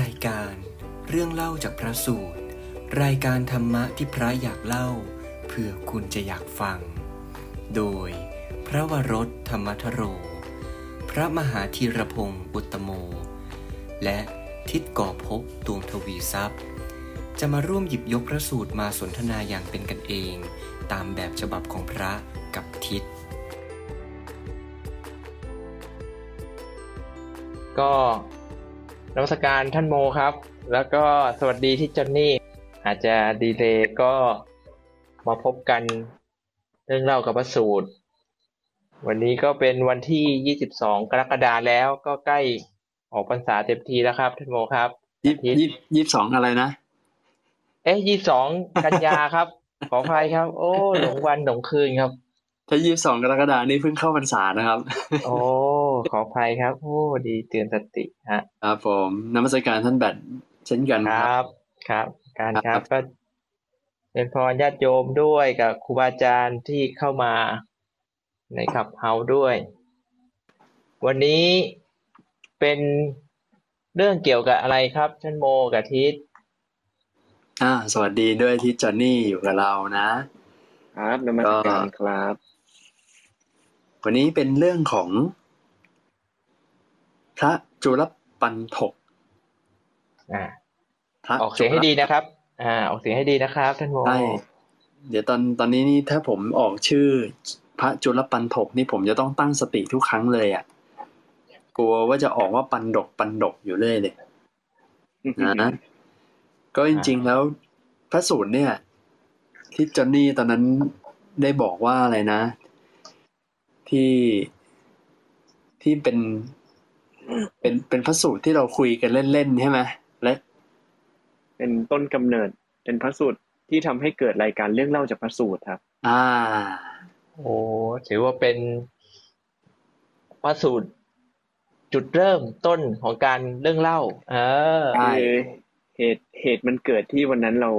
รายการเรื่องเล่าจากพระสูตร รายการธรรมะที่พระอยากเล่า เพื่อคุณจะอยากฟัง โดยพระวรถธรรมทโร พระมหาธีรพงศ์อุตโม และทิศก่อภพดวงทวีทรัพย์ จะมาร่วมหยิบยกพระสูตรมาสนทนาอย่างเป็นกันเอง ตามแบบฉบับของพระกับทิศก็ นมัสการท่านโมครับ แล้วก็สวัสดีที่จอนนี่ อาจจะดีเลย์ก็มาพบกันเรื่องเล่ากับพระสูตร วันนี้ก็เป็นวันที่ 22 กรกฎาแล้วก็ใกล้ออกพรรษาเต็มทีแล้วครับ ท่านโมครับยี่อาทิตย์ยี่ยี่สิบสองอะไรนะ เอ๊ะ22กันยาครับ ขออภัยครับ โอ้หลงวันหลงคืนครับ ถ้ายี่สิบสองกรกฎานี่เพิ่งเข้าพรรษานะครับ โอ้ ขออภัยครับ โอ้ ดีเตือนสติฮะ ครับผมนมัสการท่านแบทเช่นกันคครรับับ ครับ การคครัรับบก็เป็นพรญาติโยมด้วยกับครูบาอาจารย์ที่เข้ามาในขับเฮาด้วย วันนี้เป็นเรื่องเกี่ยวกับอะไรครับท่านโมกับทิศอ่า สวัสดีด้วยที่จอห์นนี่อยู่กับเรานะ ครับนมัสการครับ วันนี้เป็นเรื่องของ พระจุลปันถกอ่าพระออกเสียงให้ดีนะครับ อ่า ออกเสียงให้ดีนะครับท่านโมใช่เดี๋ยวตอนตอนนี้นี่ถ้าผมออกชื่อ พระจุลปันถกนี่ผมจะต้องตั้งสติทุกครั้งเลยอะกลัวว่าจะออกว่าปันดกปันดกอยู่เรื่อยเลยนะก็จริง ๆ แล้วพระสูตรเนี่ยที่จอห์นนี่ตอนนั้นได้บอกว่าอะไรนะ ที่ที่เป็น เป็นเป็นพระสูตรที่เราคุยกันเล่นๆใช่ไหมและ เป็นต้นกำเนิด เป็นพระสูตรที่ทำให้เกิดรายการเรื่องเล่าจากพระสูตรครับ อ่า โอ้ถือว่าเป็นพระสูตรจุดเริ่มต้นของการเรื่องเล่า เออใช่คือเหตุเหตุมันเกิดที่วันนั้นเรา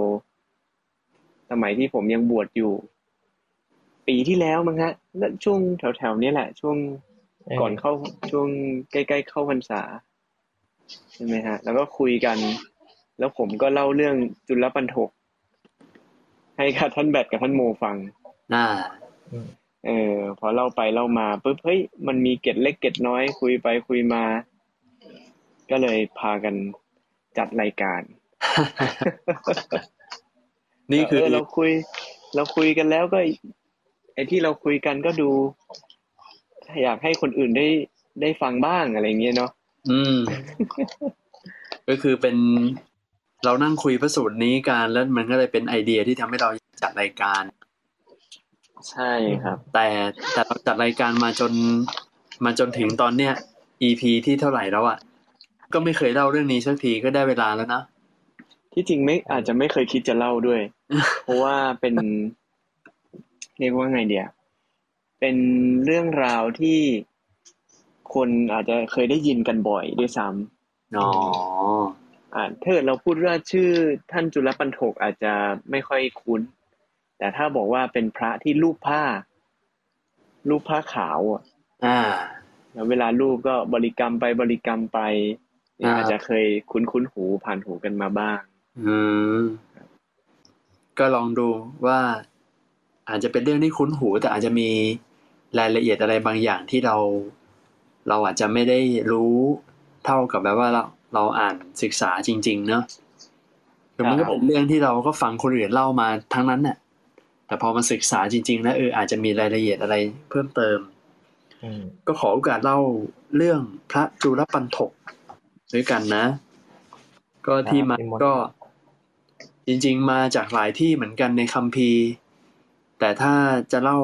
สมัยที่ผมยังบวชอยู่ ปีที่แล้วมั้งฮะแล้วช่วงแถวๆเนี้ยแหละ ช่วงเออ ก่อนเข้าช่วงใกล้ๆเข้าพรรษาใช่ไหมฮะ แล้วก็คุยกัน แล้วผมก็เล่าเรื่องจุลปันถก ให้กับท่านแบทกับท่านโมฟังอ่าเออพอเล่าไปเล่ามาปุ๊บเฮ้ยมันมีเกร็ดเล็กเกร็ดน้อย คุยไปคุยมา ก็เลยพากันจัดรายการ นี่คือเเราคุย เราคุยกันแล้วก็ไอ้ที่เราคุยกันก็ดู อยากให้คนอื่นได้ได้ฟังบ้างอะไรเงี้ยเนาะอืม ก็คือเป็นเรานั่งคุยพระสูตรนี้กันแล้วมันก็เลยเป็นไอเดียที่ทำให้เราจัดรายการ ใช่ครับ แต่แต่เราจัดรายการมาจนมาจนถึงตอนเนี้ย EP ที่เท่าไหร่แล้วอะ่ะก็ไม่เคยเล่าเรื่องนี้สักทีก็ได้เวลาแล้วนะที่จริงไม่อาจจะไม่เคยคิดจะเล่าด้วย เพราะว่าเป็นเรียกว่าไงเดีย เป็นเรื่องราวที่คนอาจจะเคยได้ยินกันบ่อยด้วยซ้อ๋อำอ่าถ้าเกิดเราพูดว่าชื่อท่านจุลปันโถกอาจจะไม่ค่อยคุ้น แต่ถ้าบอกว่าเป็นพระที่รูปผ้า รูปผ้าขาวอะอ่าแล้วเวลารูปก็บริกรรมไปบริกรรมไปเนี่ยอ่าอาจจะเคยคุ้นคุ้นๆหูผ่านหูกันมาบ้าง อืมก็ลองดูว่า อาจจะเป็นเรื่องที่คุ้นหู แต่อาจจะมี รายละเอียดอะไรบางอย่างที่เรา เราอาจจะไม่ได้รู้เท่ากับแบบว่าเราเราอ่านศึกษาจริง ๆ เนอะคือมันก็เป็นเรื่องที่เราก็ฟังคนอื่นเล่ามาทั้งนั้นน่ะ แต่พอมาศึกษาจริง ๆ แล้วเอออาจจะมีรายละเอียดอะไรเพิ่มเติมอืมก็ขอโอกาสเล่าเรื่องพระจุลปันถกด้วยกันนะ ก็ที่มาก็จริง ๆ มาจากหลายที่เหมือนกันในคัมภีร์ แต่ถ้าจะเล่า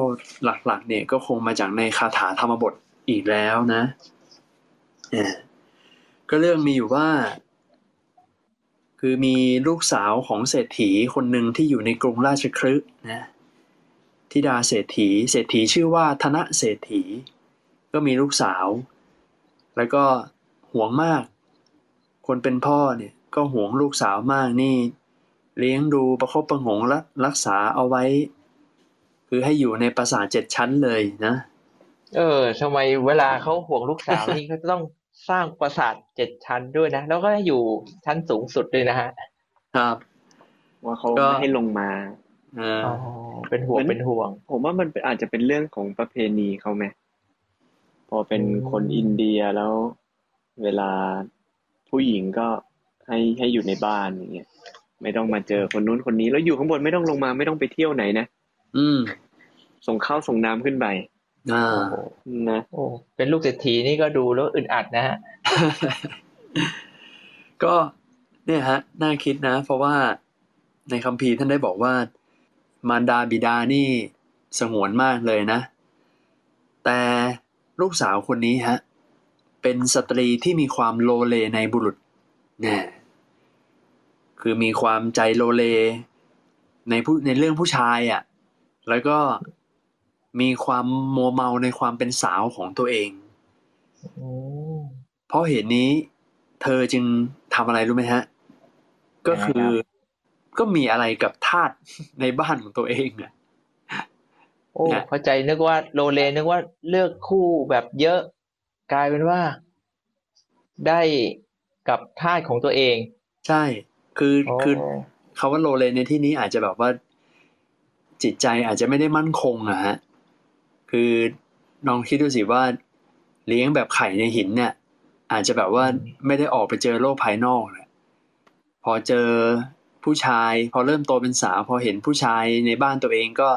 หลักๆ เนี่ยก็คงมาจากในคาถาธรรมบทอีกแล้วนะเออก็เรื่องมีอยู่ว่า คือมีลูกสาวของเศรษฐีคนหนึ่งที่อยู่ในกรุงราชคฤห์นะธิดาเศรษฐี เศรษฐีชื่อว่าธนเศรษฐี ก็มีลูกสาว แล้วก็หวงมาก คนเป็นพ่อเนี่ยก็หวงลูกสาวมากนี่ เลี้ยงดูประคบประหงและรักษาเอาไว้ คือให้อยู่ในปราสาทเจ็ดชั้นเลยนะ เออทำไมเวลาเขาห่วงลูกสาวนี่เขาจะต้องสร้างปราสาทเจ็ดชั้นด้วยนะ แล้วก็อยู่ชั้นสูงสุดด้วยนะฮะ ครับ ว่าเขาก็ไม่ให้ลงมาอ่าอ๋อเป็นห่วงเหมือนเป็นห่วง ผมว่ามันอาจจะเป็นเรื่องของประเพณีเขาไหมพอเป็นอืมคนอินเดียแล้ว เวลาผู้หญิงก็ให้ให้อยู่ในบ้านอย่างเงี้ยไม่ต้องมาเจอคนนู้นคนนี้ แล้วอยู่ข้างบนไม่ต้องลงมาไม่ต้องไปเที่ยวไหนนะ อืม ส่งข้าวส่งน้ำขึ้นไปอ่าโอ้นะโอ้เป็นลูกเศรษฐีนี่ก็ดูแล้วอึดอัดนะฮะก็เนี่ยฮะ น่าคิดนะ เพราะว่าในคัมภีร์ท่านได้บอกว่า มารดาบิดานี่สงวนมากเลยนะ แต่ลูกสาวคนนี้ฮะ เป็นสตรีที่มีความโลเลในบุรุษเนี่ยคือมีความใจโลเล ในผู้ในเรื่องผู้ชายอะ่ะ แล้วก็มีความมัวเมาในความเป็นสาวของตัวเองอืมเพราะเหตุนี้ เธอจึงทำอะไรรู้ไหมฮะ ก็คือก็มีอะไรกับทาสในบ้านของตัวเองอะโอ้เนี่ยเข้าใจนึกว่าโลเลนึกว่าเลือกคู่แบบเยอะ กลายเป็นว่า ได้กับทาสของตัวเอง ใช่ คือโอ้คือคาว่าโลเลในที่นี้อาจจะแบบว่า จิตใจอาจจะไม่ได้มั่นคงอะฮะคือลองคิดดูสิว่าเลี้ยงแบบไข่ในหินเนี่ย อาจจะแบบว่าไม่ได้ออกไปเจอโลกภายนอกนี่ยพอเจอผู้ชาย พอเริ่มโตเป็นสาว พอเห็นผู้ชายในบ้านตัวเองก็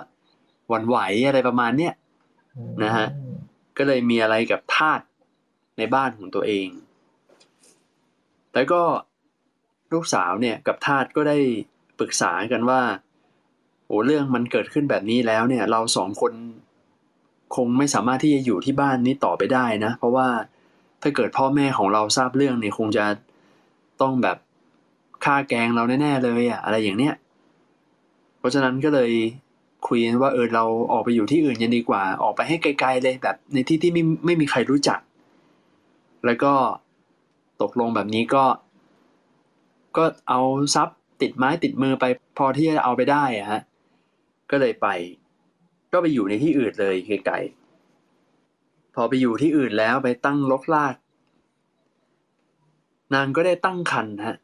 หวั่นไหวอะไรประมาณเนี้ยนะฮะก็เลยมีอะไรกับทาสในบ้านของตัวเอง แล้วก็ลูกสาวเนี่ยกับทาสก็ได้ปรึกษากันว่า โอ้เรื่องมันเกิดขึ้นแบบนี้แล้วเนี่ย เราสองคนคงไม่สามารถที่จะอยู่ที่บ้านนี้ต่อไปได้นะ เพราะว่าถ้าเกิดพ่อแม่ของเราทราบเรื่องเนี่ยคงจะต้องแบบฆ่าแกงเราแน่ๆเลยอะอะไรอย่างเนี้ย เพราะฉะนั้นก็เลยคุยกันว่าเออเราออกไปอยู่ที่อื่นยังดีกว่า ออกไปให้ไกลๆเลยแบบในที่ที่ไม่ไม่มีใครรู้จัก แล้วก็ตกลงแบบนี้ก็ ก็เอาทรัพย์ติดไม้ติดมือไปพอที่จะเอาไปได้อะฮะ ก็เลยไป ก็ไปอยู่ในที่อื่นเลยไกลๆพอไปอยู่ที่อื่นแล้วไปตั้งลกลากนางก็ได้ตั้งครรภ์ฮะ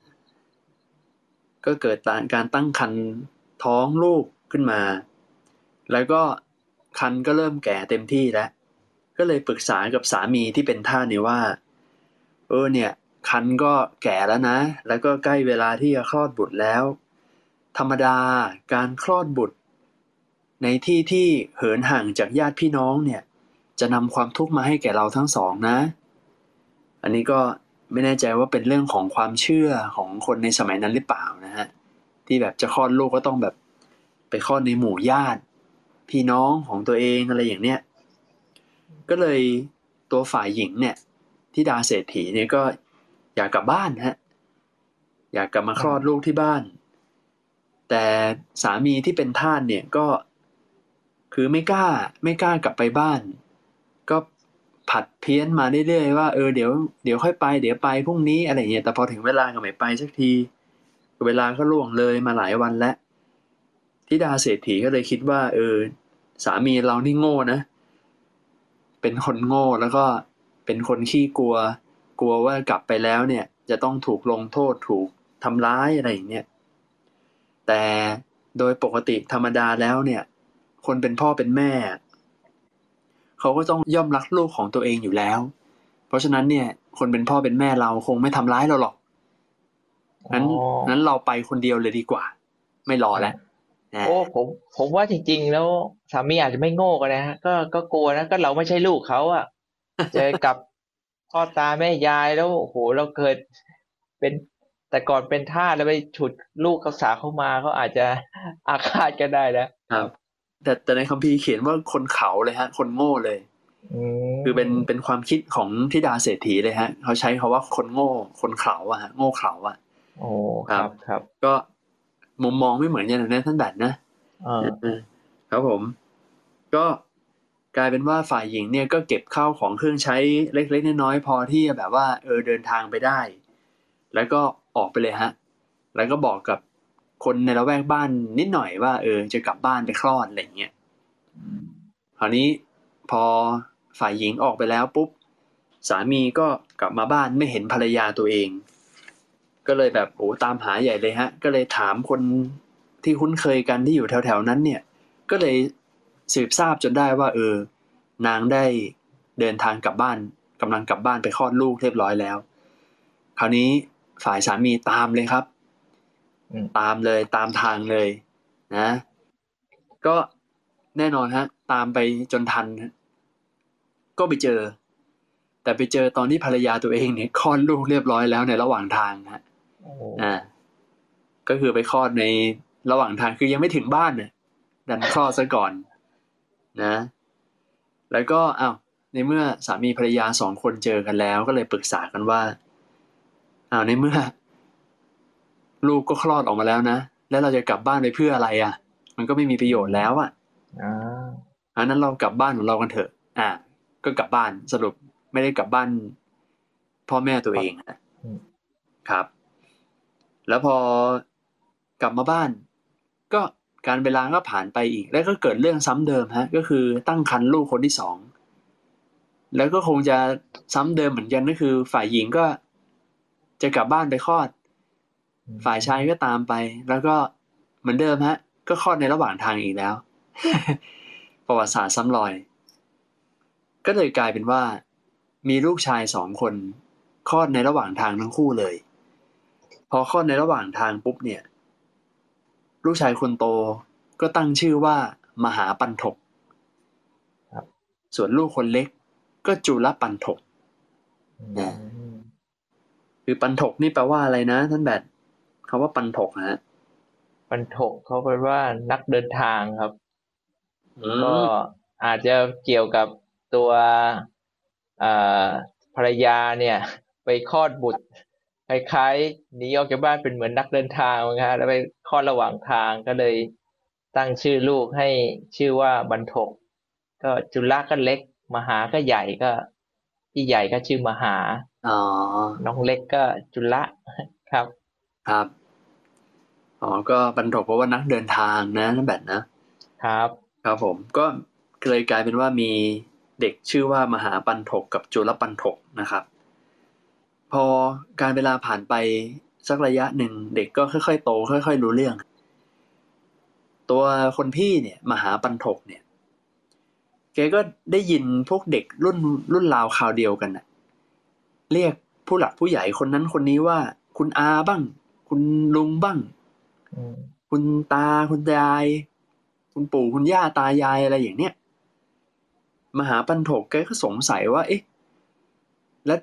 ก็เกิดการตั้งครรภ์ท้องลูกขึ้นมา แล้วก็คันก็เริ่มแก่เต็มที่แล้ว ก็เลยปรึกษากับสามีที่เป็นท่าสเนี่ว่า เออเนี่ย คันก็แก่แล้วนะ แล้วก็ใกล้เวลาที่จะคลอดบุตรแล้ว ธรรมดาการคลอดบุตร ในที่ที่เหินห่างจากญาติพี่น้องเนี่ย จะนำความทุกข์มาให้แก่เราทั้งสองนะ อันนี้ก็ไม่แน่ใจว่าเป็นเรื่องของความเชื่อของคนในสมัยนั้นหรือเปล่านะฮะที่แบบจะคลอดลูกก็ต้องแบบไปคลอดในหมู่ญาติ พี่น้องของตัวเองอะไรอย่างเนี้ยก็เลยตัวฝ่ายหญิงเนี่ยที่ดาเศรษฐีเนี่ยก็อยากกลับบ้านฮะอยากกลับมาคลอดลูกที่บ้าน แต่สามีที่เป็นท่าสเนี่ยก็ คือไม่กล้าไม่กล้ากลับไปบ้าน ก็ผัดเพี้ยนมาเรื่อยๆว่าเออเดี๋ยวเดี๋ยวค่อยไปเดี๋ยวไปพรุ่งนี้อะไรเงี้ยแต่พอถึงเวลาก็ไม่ไปสักที เวลาก็ล่วงเลยมาหลายวันแล้วทิดาเศรษฐีก็เลยคิดว่า เออ สามีเรานี่โง่นะ เป็นคนโง่แล้วก็เป็นคนขี้กลัว กลัวว่ากลับไปแล้วเนี่ย จะต้องถูกลงโทษถูกทำร้ายอะไรอย่างเนี้ยแต่โดยปกติธรรมดาแล้วเนี่ย คนเป็นพ่อเป็นแม่ เขาก็ต้องย่อมรักลูกของตัวเองอยู่แล้ว เพราะฉะนั้นเนี่ย คนเป็นพ่อเป็นแม่เราคงไม่ทำร้ายเราหรอกนั้นอ๋อนั้นเราไปคนเดียวเลยดีกว่า ไม่รอแล้วนะโอ้ผม ผมว่าจริง ๆ แล้วสามีอาจจะไม่โง่ก็ได้ฮะก็ก็กลัวนะก็เราไม่ใช่ลูกเขาอะเจอกับพ่อตาแม่ยายแล้วโอ้โหเราเกิดเป็นแต่ก่อนเป็นทาสแล้วไปฉุดลูกเขาสาวเข้ามาเขาอาจจะอาฆาตก็ได้นะครับ แต่แต่ในคัมภีร์เขียนว่าคนเขาเลยฮะ คนโง่เลยอืมคือเป็นเป็นความคิดของทิดาเศรษฐีเลยฮะ เขาใช้คาว่าคนโง่ คนเขาอะฮะโง่เขาอะโอ้ครับครับ ก็มุมมองไม่เหมือนกันนะท่านแบทนะเออเออครับผม ก็กลายเป็นว่าฝ่ายหญิงเนี่ยก็เก็บข้าวของเครื่องใช้เล็กๆน้อยๆพอที่จะแบบว่า เออเดินทางไปได้ แล้วก็ออกไปเลยฮะ แล้วก็บอกกับ คนในละแวกบ้านนิดหน่อยว่า เออ จะกลับบ้านไปคลอดอะไรเงี้ยคราวนี้พอฝ่ายหญิงออกไปแล้วปุ๊บสามีก็กลับมาบ้านไม่เห็นภรรยาตัวเอง ก็เลยแบบโอ้ตามหาใหญ่เลยฮะ ก็เลยถามคนที่คุ้นเคยกันที่อยู่แถวๆนั้นเนี่ย ก็เลยสืบทราบจนได้ว่า เออ นางได้เดินทางกลับบ้านกำลังกลับบ้านไปคลอดลูกเรียบร้อยแล้ว คราวนี้ฝ่ายสามีตามเลยครับ ตามเลยตามทางเลยนะ ก็แน่นอนฮะ ตามไปจนทันฮะก็ไปเจอ แต่ไปเจอตอนที่ภรรยาตัวเองเนี่ยคลอดลูกเรียบร้อยแล้วในระหว่างทางฮะโอ้อ่า ก็คือไปคลอดในระหว่างทางคือยังไม่ถึงบ้านเนี่ยดันคลอดซะก่อน นะ แล้วก็อ้าวในเมื่อสามีภรรยาสองคนเจอกันแล้ว ก็เลยปรึกษากันว่าอ้าวในเมื่อ ลูกก็คลอดออกมาแล้วนะ แล้วเราจะกลับบ้านไปเพื่ออะไรอะ มันก็ไม่มีประโยชน์แล้วอะอ่าอันนั้นเรากลับบ้านของเรากันเถอะ อ่า ก็กลับบ้านสรุปไม่ได้กลับบ้าน พ่อแม่ตัวเองฮะครับ แล้วพอกลับมาบ้าน ก็การเวลาก็ผ่านไปอีก แล้วก็เกิดเรื่องซ้ำเดิมฮะ ก็คือตั้งครรภ์ลูกคนที่สองแล้วก็คงจะซ้ำเดิมเหมือนกันก็คือ ฝ่ายหญิงก็จะกลับบ้านไปคลอด ฝ่ายชายก็ตามไป แล้วก็เหมือนเดิมฮะ ก็คลอดในระหว่างทางอีกแล้ว ประวัติศาสตร์ซ้ำรอย ก็เลยกลายเป็นว่า มีลูกชายสองคนคลอดในระหว่างทางทั้งคู่เลย พอคลอดในระหว่างทางปุ๊บเนี่ย ลูกชายคนโตก็ตั้งชื่อว่ามหาปันถกครับส่วนลูกคนเล็ก ก็จุลปันถกอืมคือปันถกนี่แปลว่าอะไรนะท่านแบบ คำว่าปันถกนะฮะปันถกเขาเป็นว่านักเดินทางครับอืมก็อาจจะเกี่ยวกับตัวเอ่อภรรยาเนี่ย ไปคลอดบุตรคล้ายๆหนีออกจากบ้านเป็นเหมือนนักเดินทางนะฮะแล้วไปคลอดระหว่างทางก็เลยตั้งชื่อลูกให้ชื่อว่าบรรทก ก็จุลก็เล็ก มหาก็ใหญ่ก็ที่ใหญ่ก็ชื่อมหา อ๋อ น้องเล็กก็จุลครับ ครับ อ๋อก็บรรทกเพราะว่านักเดินทางนะนั่นแบบนะครับ ครับผมก็เลยกลายเป็นว่ามีเด็กชื่อว่ามหาปันถกกับจุลปันถกนะครับ พอการเวลาผ่านไปสักระยะหนึ่งเด็กก็ค่อยๆ โต ค่อย ๆ รู้เรื่อง ตัวคนพี่เนี่ยมหาปันถกเนี่ยแกก็ได้ยินพวกเด็กรุ่นรุ่นราวคราวเดียวกันน่ะเรียกผู้หลักผู้ใหญ่คนนั้นคนนี้ว่า คุณอาบ้าง คุณลุงบ้างอืม คุณตาคุณยาย คุณปู่คุณย่าตายายอะไรอย่างเนี้ยมหาปันโถกแกก็สงสัยว่า เอ๊ะ แล้ว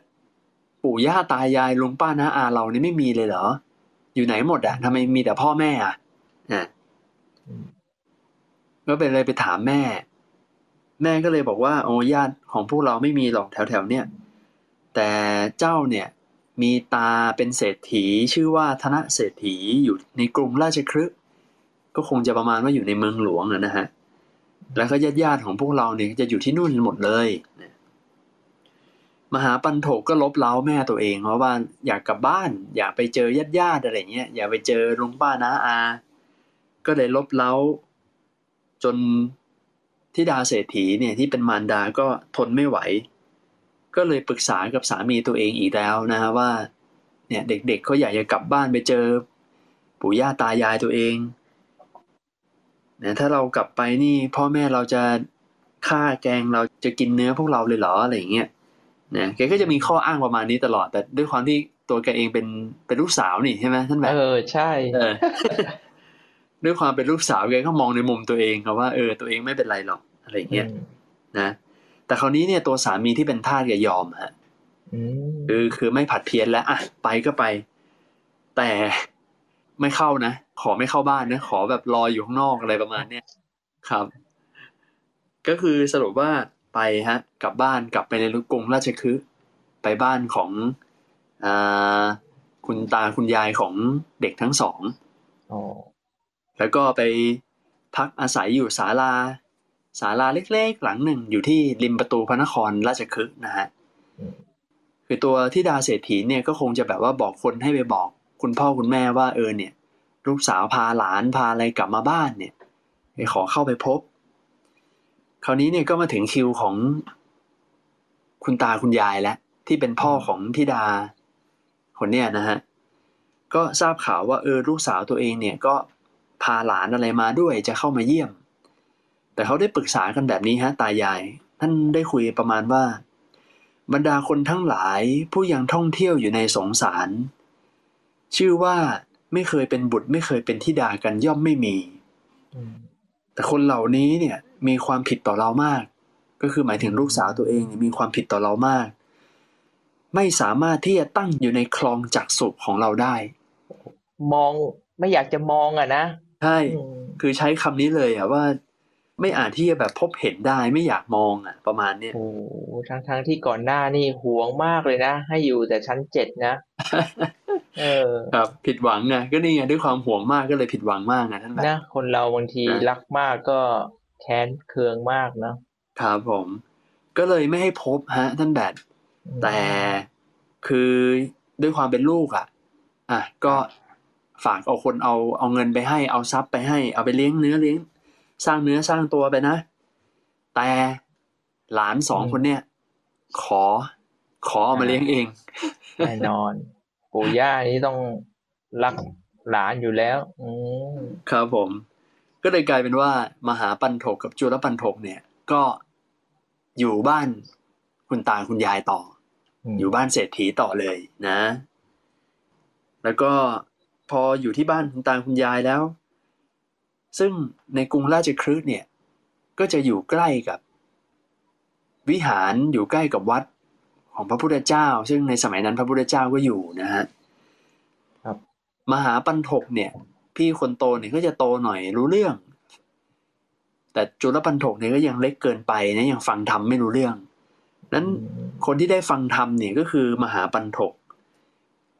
ปู่ย่าตายายลุงป้าน้าอาเรานี่ไม่มีเลยเหรอ อยู่ไหนหมดอะทำไมมีแต่พ่อแม่อะอะอืมก็เป็นเลยไปถามแม่ แม่ก็เลยบอกว่า โอ้ญาติของพวกเราไม่มีหรอกแถวๆเนี้ยแต่เจ้าเนี่ย มีตาเป็นเศรษฐีชื่อว่าธนเศรษฐีอยู่ในกรุงราชคฤห์ก็คงจะประมาณว่าอยู่ในเมืองหลวงนะฮะแล้วก็ญาติญาติของพวกเราเนี่ยจะอยู่ที่นู่นหมดเลย มหาปันโถกก็ลบเล้าแม่ตัวเองเพราะว่าอยากกลับบ้าน อยากไปเจอญาติญาติอะไรเงี้ยอยากไปเจอลุงป้าน้าอา ก็เลยลบเล้า จนทิดาเศรษฐีเนี่ยที่เป็นมารดาก็ทนไม่ไหว ก็เลยปรึกษากับสามีตัวเองอีกแล้วนะฮะว่าเนี่ยเด็กๆเขาอยากจะกลับบ้านไปเจอ ปู่ย่าตายายตัวเองนะถ้าเรากลับไปนี่พ่อแม่เราจะฆ่าแกงเราจะกินเนื้อพวกเราเลยเหรออะไรอย่างเงี้ยนะแกก็จะมีข้ออ้างประมาณนี้ตลอด แต่ด้วยความที่ตัวแกเองเป็นเป็นลูกสาวนี่ใช่ไหมท่านแบบเออใช่เออด้วยความเป็นลูกสาวแกก็มองในมุมตัวเองครับว่าเออตัวเองไม่เป็นไรหรอกอะไรอย่างเงี้ยอืมนะ แต่คราวนี้เนี่ยตัวสามีที่เป็นทาสแกยอมฮะอืมคือคือไม่ผัดเพี้ยนแล้วอะไปก็ไป แต่ไม่เข้านะขอไม่เข้าบ้านนะขอแบบรออยู่ข้างนอกอะไรประมาณเนี้ยครับ ก็คือสรุปว่าไปฮะ กลับบ้านกลับไปในกรุงราชคฤห์ไปบ้านของอ่าคุณตาคุณยายของเด็กทั้งสองอ๋อแล้วก็ไปพักอาศัยอยู่ศาลา ศาลาเล็กๆ หลังหนึ่งอยู่ที่ริมประตูพระนครราชคฤห์นะฮะคือตัวที่ดาเศรษฐีเนี่ยก็คงจะแบบว่าบอกคนให้ไปบอก คุณพ่อคุณแม่ว่าเออเนี่ย ลูกสาวพาหลานพาอะไรกลับมาบ้านเนี่ยไปขอเข้าไปพบ คราวนี้เนี่ยก็มาถึงคิวของคุณตาคุณยายแล้วที่เป็นพ่อของธิดาคนเนี้ยนะฮะก็ทราบข่าวว่าเออลูกสาวตัวเองเนี่ยก็พาหลานอะไรมาด้วยจะเข้ามาเยี่ยม แต่เขาได้ปรึกษากันแบบนี้ฮะตายาย ท่านได้คุยประมาณว่า บรรดาคนทั้งหลายผู้ยังท่องเที่ยวอยู่ในสงสาร ชื่อว่าไม่เคยเป็นบุตรไม่เคยเป็นธิดากันย่อมไม่มี แต่คนเหล่านี้เนี่ยมีความผิดต่อเรามาก ก็คือหมายถึงลูกสาวตัวเองมีความผิดต่อเรามาก ไม่สามารถที่จะตั้งอยู่ในคลองจักสุของเราได้ มองไม่อยากจะมองอะนะ ใช่ คือใช้คำนี้เลยอะว่า ไม่อาจที่จะแบบพบเห็นได้ไม่อยากมองอะ ประมาณเนี้ยโอ้ทั้งทั้งที่ก่อนหน้านี่หวงมากเลยนะ ให้อยู่แต่ชั้นเจ็ดนะเออครับผิดหวังไงก็นี่ไงด้วยความห่วงมากก็เลยผิดหวังมากนะท่านนะคนเราบางทีรักมากก็แค้นเคืองมากเนาะครับผม ก็เลยไม่ให้พบฮะ ท่านแบดแต่คือด้วยความเป็นลูกอะ อะก็ฝากเอาคนเอาเอาเงินไปให้เอาทรัพย์ไปให้เอาไปเลี้ยงเนื้อเลี้ยง สร้างเนื้อสร้างตัวไปนะ แต่หลานสองคนเนี่ย ขอขอเอามาเลี้ยงเองแน่นอน ปู่ย่านี่ต้องรักหลานอยู่แล้วอืครับผม ก็เลยกลายเป็นว่า มหาปันโถกกับจุลปันโถกเนี่ย ก็อยู่บ้านคุณตาคุณยายต่อ อยู่บ้านเศรษฐีต่อเลยนะ แล้วก็พออยู่ที่บ้านคุณตาคุณยายแล้ว ซึ่งในกรุงราชคฤห์เนี่ย ก็จะอยู่ใกล้กับ วิหารอยู่ใกล้กับวัดของพระพุทธเจ้า ซึ่งในสมัยนั้นพระพุทธเจ้าก็อยู่นะฮะครับ มหาปันทกเนี่ย พี่คนโตเนี่ยก็จะโตหน่อยรู้เรื่อง แต่จุลปันทกเนี่ยก็ยังเล็กเกินไปนะยังฟังธรรมไม่รู้เรื่องนั้นคนที่ได้ฟังธรรมเนี่ยก็คือมหาปันทก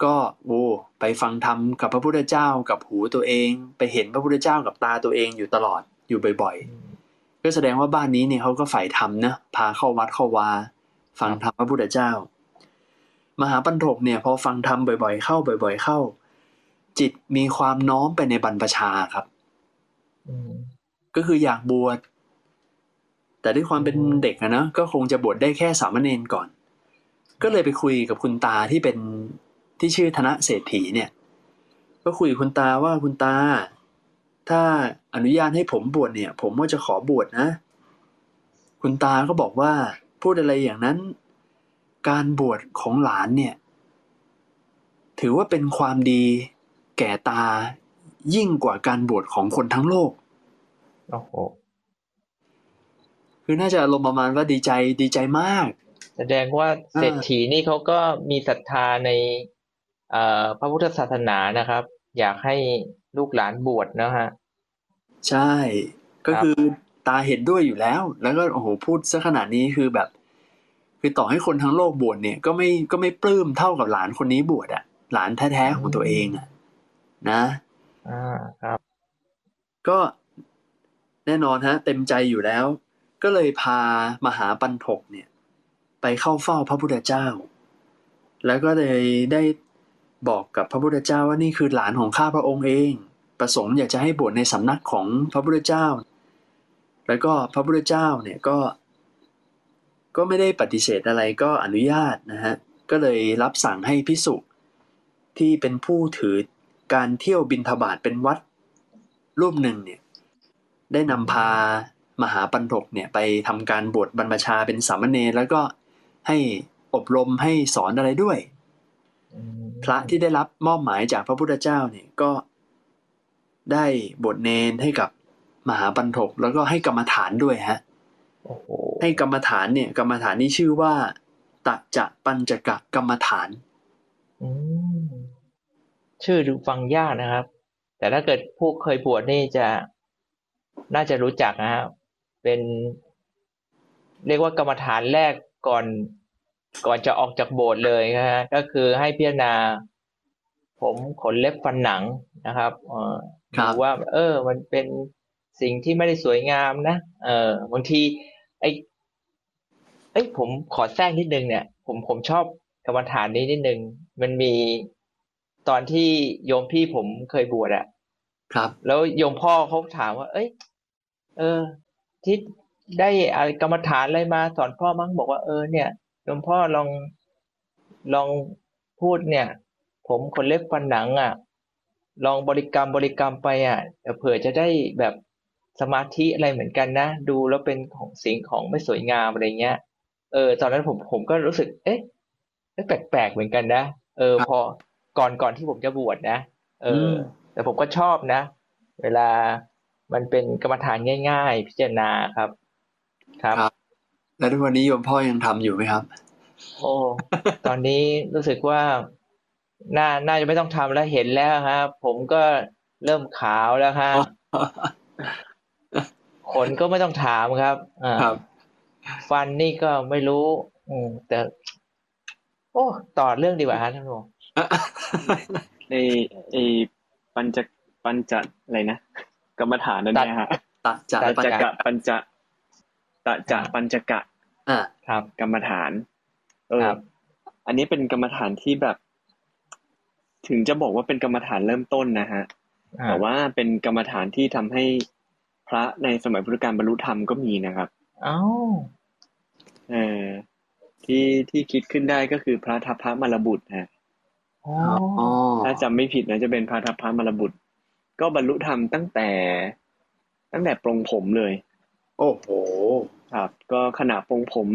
ก็โอ้ไปฟังธรรมกับพระพุทธเจ้ากับหูตัวเอง ไปเห็นพระพุทธเจ้ากับตาตัวเองอยู่ตลอดอยู่บ่อยๆ ก็แสดงว่าบ้านนี้เนี่ยเขาก็ฝ่ายธรรมนะพาเข้าวัดเข้าวา ฟังธรรมพระพุทธเจ้า มหาปัญถกเนี่ยพอฟังธรรมบ่อยๆ เข้าบ่อย ๆ เข้า จิตมีความน้อมไปในบรรพชาครับก็คืออยากบวชแต่ด้วยความเป็นเด็กนะก็คงจะบวชได้แค่สามเณรก่อน ก็เลยไปคุยกับคุณตาที่เป็น ที่ชื่อธนเศรษฐีเนี่ย ก็คุยคุณตาว่าคุณตา ถ้าอนุญาตให้ผมบวชเนี่ย ผมก็จะขอบวชนะ คุณตาก็บอกว่าพูดอะไรอย่างนั้น การบวชของหลานเนี่ย ถือว่าเป็นความดีแก่ตายิ่งกว่าการบวชของคนทั้งโลกโอ้โหคือน่าจะอารมณ์ประมาณว่าดีใจดีใจมาก แสดงว่าเศรษฐีนี่เขาก็มีศรัทธาใน พระพุทธศาสนานะครับ อยากให้ลูกหลานบวชนะฮะ ใช่ ก็คือตาเห็นด้วยอยู่แล้ว แล้วก็โอ้โหพูดซะขนาดนี้คือแบบ คือต่อให้คนทั้งโลกบวชเนี่ย ก็ไม่ก็ไม่ปลื้มเท่ากับหลานคนนี้บวชอะหลานแท้ๆของตัวเองอะนะอ่าครับ ก็แน่นอนฮะ เต็มใจอยู่แล้ว ก็เลยพามหาปันถกเนี่ย ไปเข้าเฝ้าพระพุทธเจ้า แล้วก็เลยได้ บอกกับพระพุทธเจ้าว่านี่คือหลานของข้าพระองค์เอง ประสงค์อยากจะให้บวชในสำนักของพระพุทธเจ้า แล้วก็พระพุทธเจ้าเนี่ยก็ ก็ไม่ได้ปฏิเสธอะไรก็อนุญาตนะฮะ ก็เลยรับสั่งให้พิสุที่เป็นผู้ถือการเที่ยวบินทบาทเป็นวัดรูปหนึ่งเนี่ยได้นำพามหาปันถกเนี่ยไปทำการบวชบรรพชาเป็นสามเณรแล้วก็ให้อบรมให้สอนอะไรด้วย พระที่ได้รับมอบหมายจากพระพุทธเจ้าเนี่ยก็ได้บทเนนให้กับมหาปันถกแล้วก็ให้กรรมฐานด้วยฮะให้กรรมฐานเนี่ย กรรมฐานนี้ชื่อว่าตะจะปัญจกะกรรมฐานชื่อดูฟังยากนะครับ แต่ถ้าเกิดผู้เคยบวชนี่จะน่าจะรู้จักนะครับเป็น เรียกว่ากรรมฐานแรกก่อน ก่อนจะออกจากโบสถ์เลยนะฮะก็คือให้พิจารณา ผมขนเล็บฟันหนังนะครับดูว่า เออ มันเป็นสิ่งที่ไม่ได้สวยงามนะเออบางทีไอ้เอ้ยผมขอแทรกนิดนึงเนี่ย ผมผมชอบกรรมฐานนี้นิดนึง มันมีตอนที่โยมพี่ผมเคยบวชอะครับ แล้วโยมพ่อเขาถามว่า เอ้ย เออ ที่ได้อะไรกรรมฐานอะไรมาสอนพ่อมั้งบอกว่าเออเนี่ย หลวงพ่อลองลองพูดเนี่ย ผมคนเล็บฟันหนังอะ ลองบริกรรมบริกรรมไปอะเผื่อจะได้แบบสมาธิอะไรเหมือนกันนะ ดูแล้วเป็นของสิ่งของไม่สวยงามอะไรเงี้ย เออ ตอนนั้นผมผมก็รู้สึก เอ๊ะแปลกๆเหมือนกันนะ เออ พอก่อนก่อนที่ผมจะบวชนะ เออ แต่ผมก็ชอบนะ เวลามันเป็นกรรมฐานง่าย ๆ พิจารณาครับ ครับ แล้วทุกวันนี้โยมพ่อยังทำอยู่ไหมครับ โอ้ตอนนี้รู้สึกว่าน่าน่าจะไม่ต้องทำแล้วเห็นแล้วครับ ผมก็เริ่มขาวแล้วครับขนก็ไม่ต้องถามครับอ่าครับ ฟันนี่ก็ไม่รู้ อืมแต่ โอ้ต่อเรื่องดีกว่าฮะท่านผู้ในไอปัญจปัญจอะไรนะกรรมฐานนั่นนะฮะตะจะปัญจกะปัญจะ ตะจะปัญจกะอ่าครับ กรรมฐาน เออครับอันนี้เป็นกรรมฐานที่แบบ ถึงจะบอกว่าเป็นกรรมฐานเริ่มต้นนะฮะอ่าแต่ว่าเป็นกรรมฐานที่ทำให้พระในสมัยพุทธกาลบรรลุธรรมก็มีนะครับเอ้าเออที่ที่คิดขึ้นได้ก็คือพระทัพพระมรบุตรฮะอ๋ออ๋อถ้าจำไม่ผิดนะจะเป็นพระทัพพระมรบุตร ก็บรรลุธรรมตั้งแต่ ตั้งแต่ปรงผมเลย โอ้โห ครับ ก็ขณะปรงผม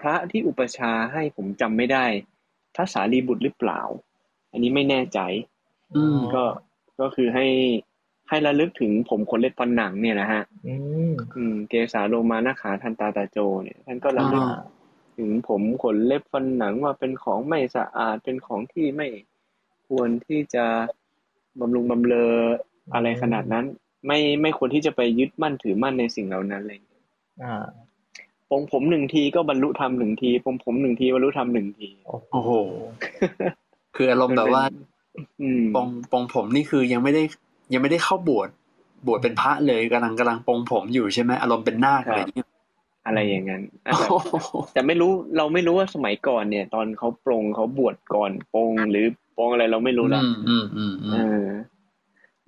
พระที่อุปชฌาย์ให้ผมจำไม่ได้พระสารีบุตรหรือเปล่า อันนี้ไม่แน่ใจ อืมก็ก็คือให้ให้ระลึกถึงผมขนเล็บฟันหนังเนี่ยนะฮะ อืมอืมเกสาโลมานาขาทันตาตาโจเนี่ยท่านก็ระลึกอ่าถึงผมขนเล็บฟันหนังว่าเป็นของไม่สะอาดเป็นของที่ไม่ควรที่จะบำรุงบำเรออะไรขนาดนั้น ไม่ไม่ควรที่จะไปยึดมั่นถือมั่นในสิ่งเหล่านั้นเลยอ่าปรงผมหนึ่งทีก็บรรลุธรรมหนึ่งทีปรงผมหนึ่งทีบรรลุธรรมหนึ่งที โอ้โห คืออารมณ์แบบว่าอืมปองปองผมนี่คือยังไม่ได้ ยังไม่ได้เข้าบวชบวชเป็นพระเลยกำลังกำลังปองผมอยู่ใช่ไหมอารมณ์เป็นนาคอะไรอย่างเงี้ยอะไรอย่างนั้นอาจจะโอ้โหแต่ไม่รู้เราไม่รู้ว่าสมัยก่อนเนี่ย ตอนเขาปรงเขาบวชก่อนปรงหรือปรงอะไรเราไม่รู้นะอืมอืมอืมอืเอมอ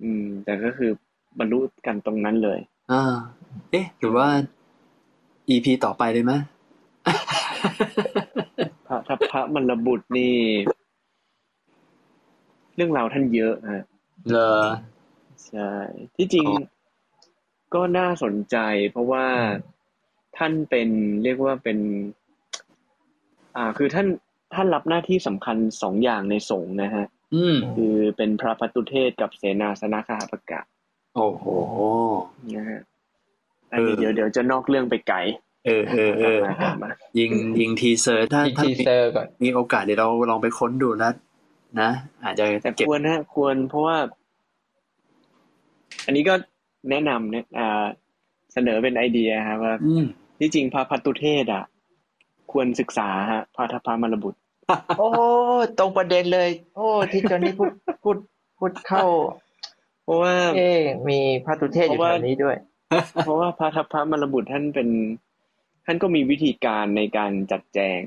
อืมแต่ก็คือ บรรลุกันตรงนั้นเลยอ่าเอ๊ะ หรือว่า EP ต่อไปเลยไหมพระทัพพระมรบุตรนี่ เรื่องราวท่านเยอะฮะเลอใช่ ที่จริงอ๋อก็น่าสนใจ เพราะว่าท่านเป็นเรียกว่าเป็น อ่า คือท่านท่านรับหน้าที่สำคัญสองอย่างในสงฆ์นะฮะอืมคือเป็นพระภัตตุเทศก์กับเสนาสนคาหาปกะ โอ้โหนะฮะอันนี้เออเดี๋ยวเดี๋ยวจะนอกเรื่องไปไกลเออเออเออกลับมากลับมายิงยิง teaser ถ้าอีกถ้าทีมีเซอร์ก่อนมีโอกาสเดี๋ยวเราลองไปค้นดูแล้วนะอาจจะแต่เก็บควรนะควรเพราะว่า อันนี้ก็แนะนำเนี่ยอ่า เสนอเป็นไอเดียครับว่าอืมที่จริงพระพัตตุเทศอะ ควรศึกษาฮะพระทัพพระมรบุตร โอ้ ตรงประเด็นเลย โอ้ ที่จอนนี่พูดพูดพูดเข้า เพราะว่าเอ๊ะมีพระตุเทศอยู่เพราะว่าแถวนี้ด้วย เพราะว่าพระทัพพระมรบุตรท่านเป็น ท่านก็มีวิธีการในการจัดแจง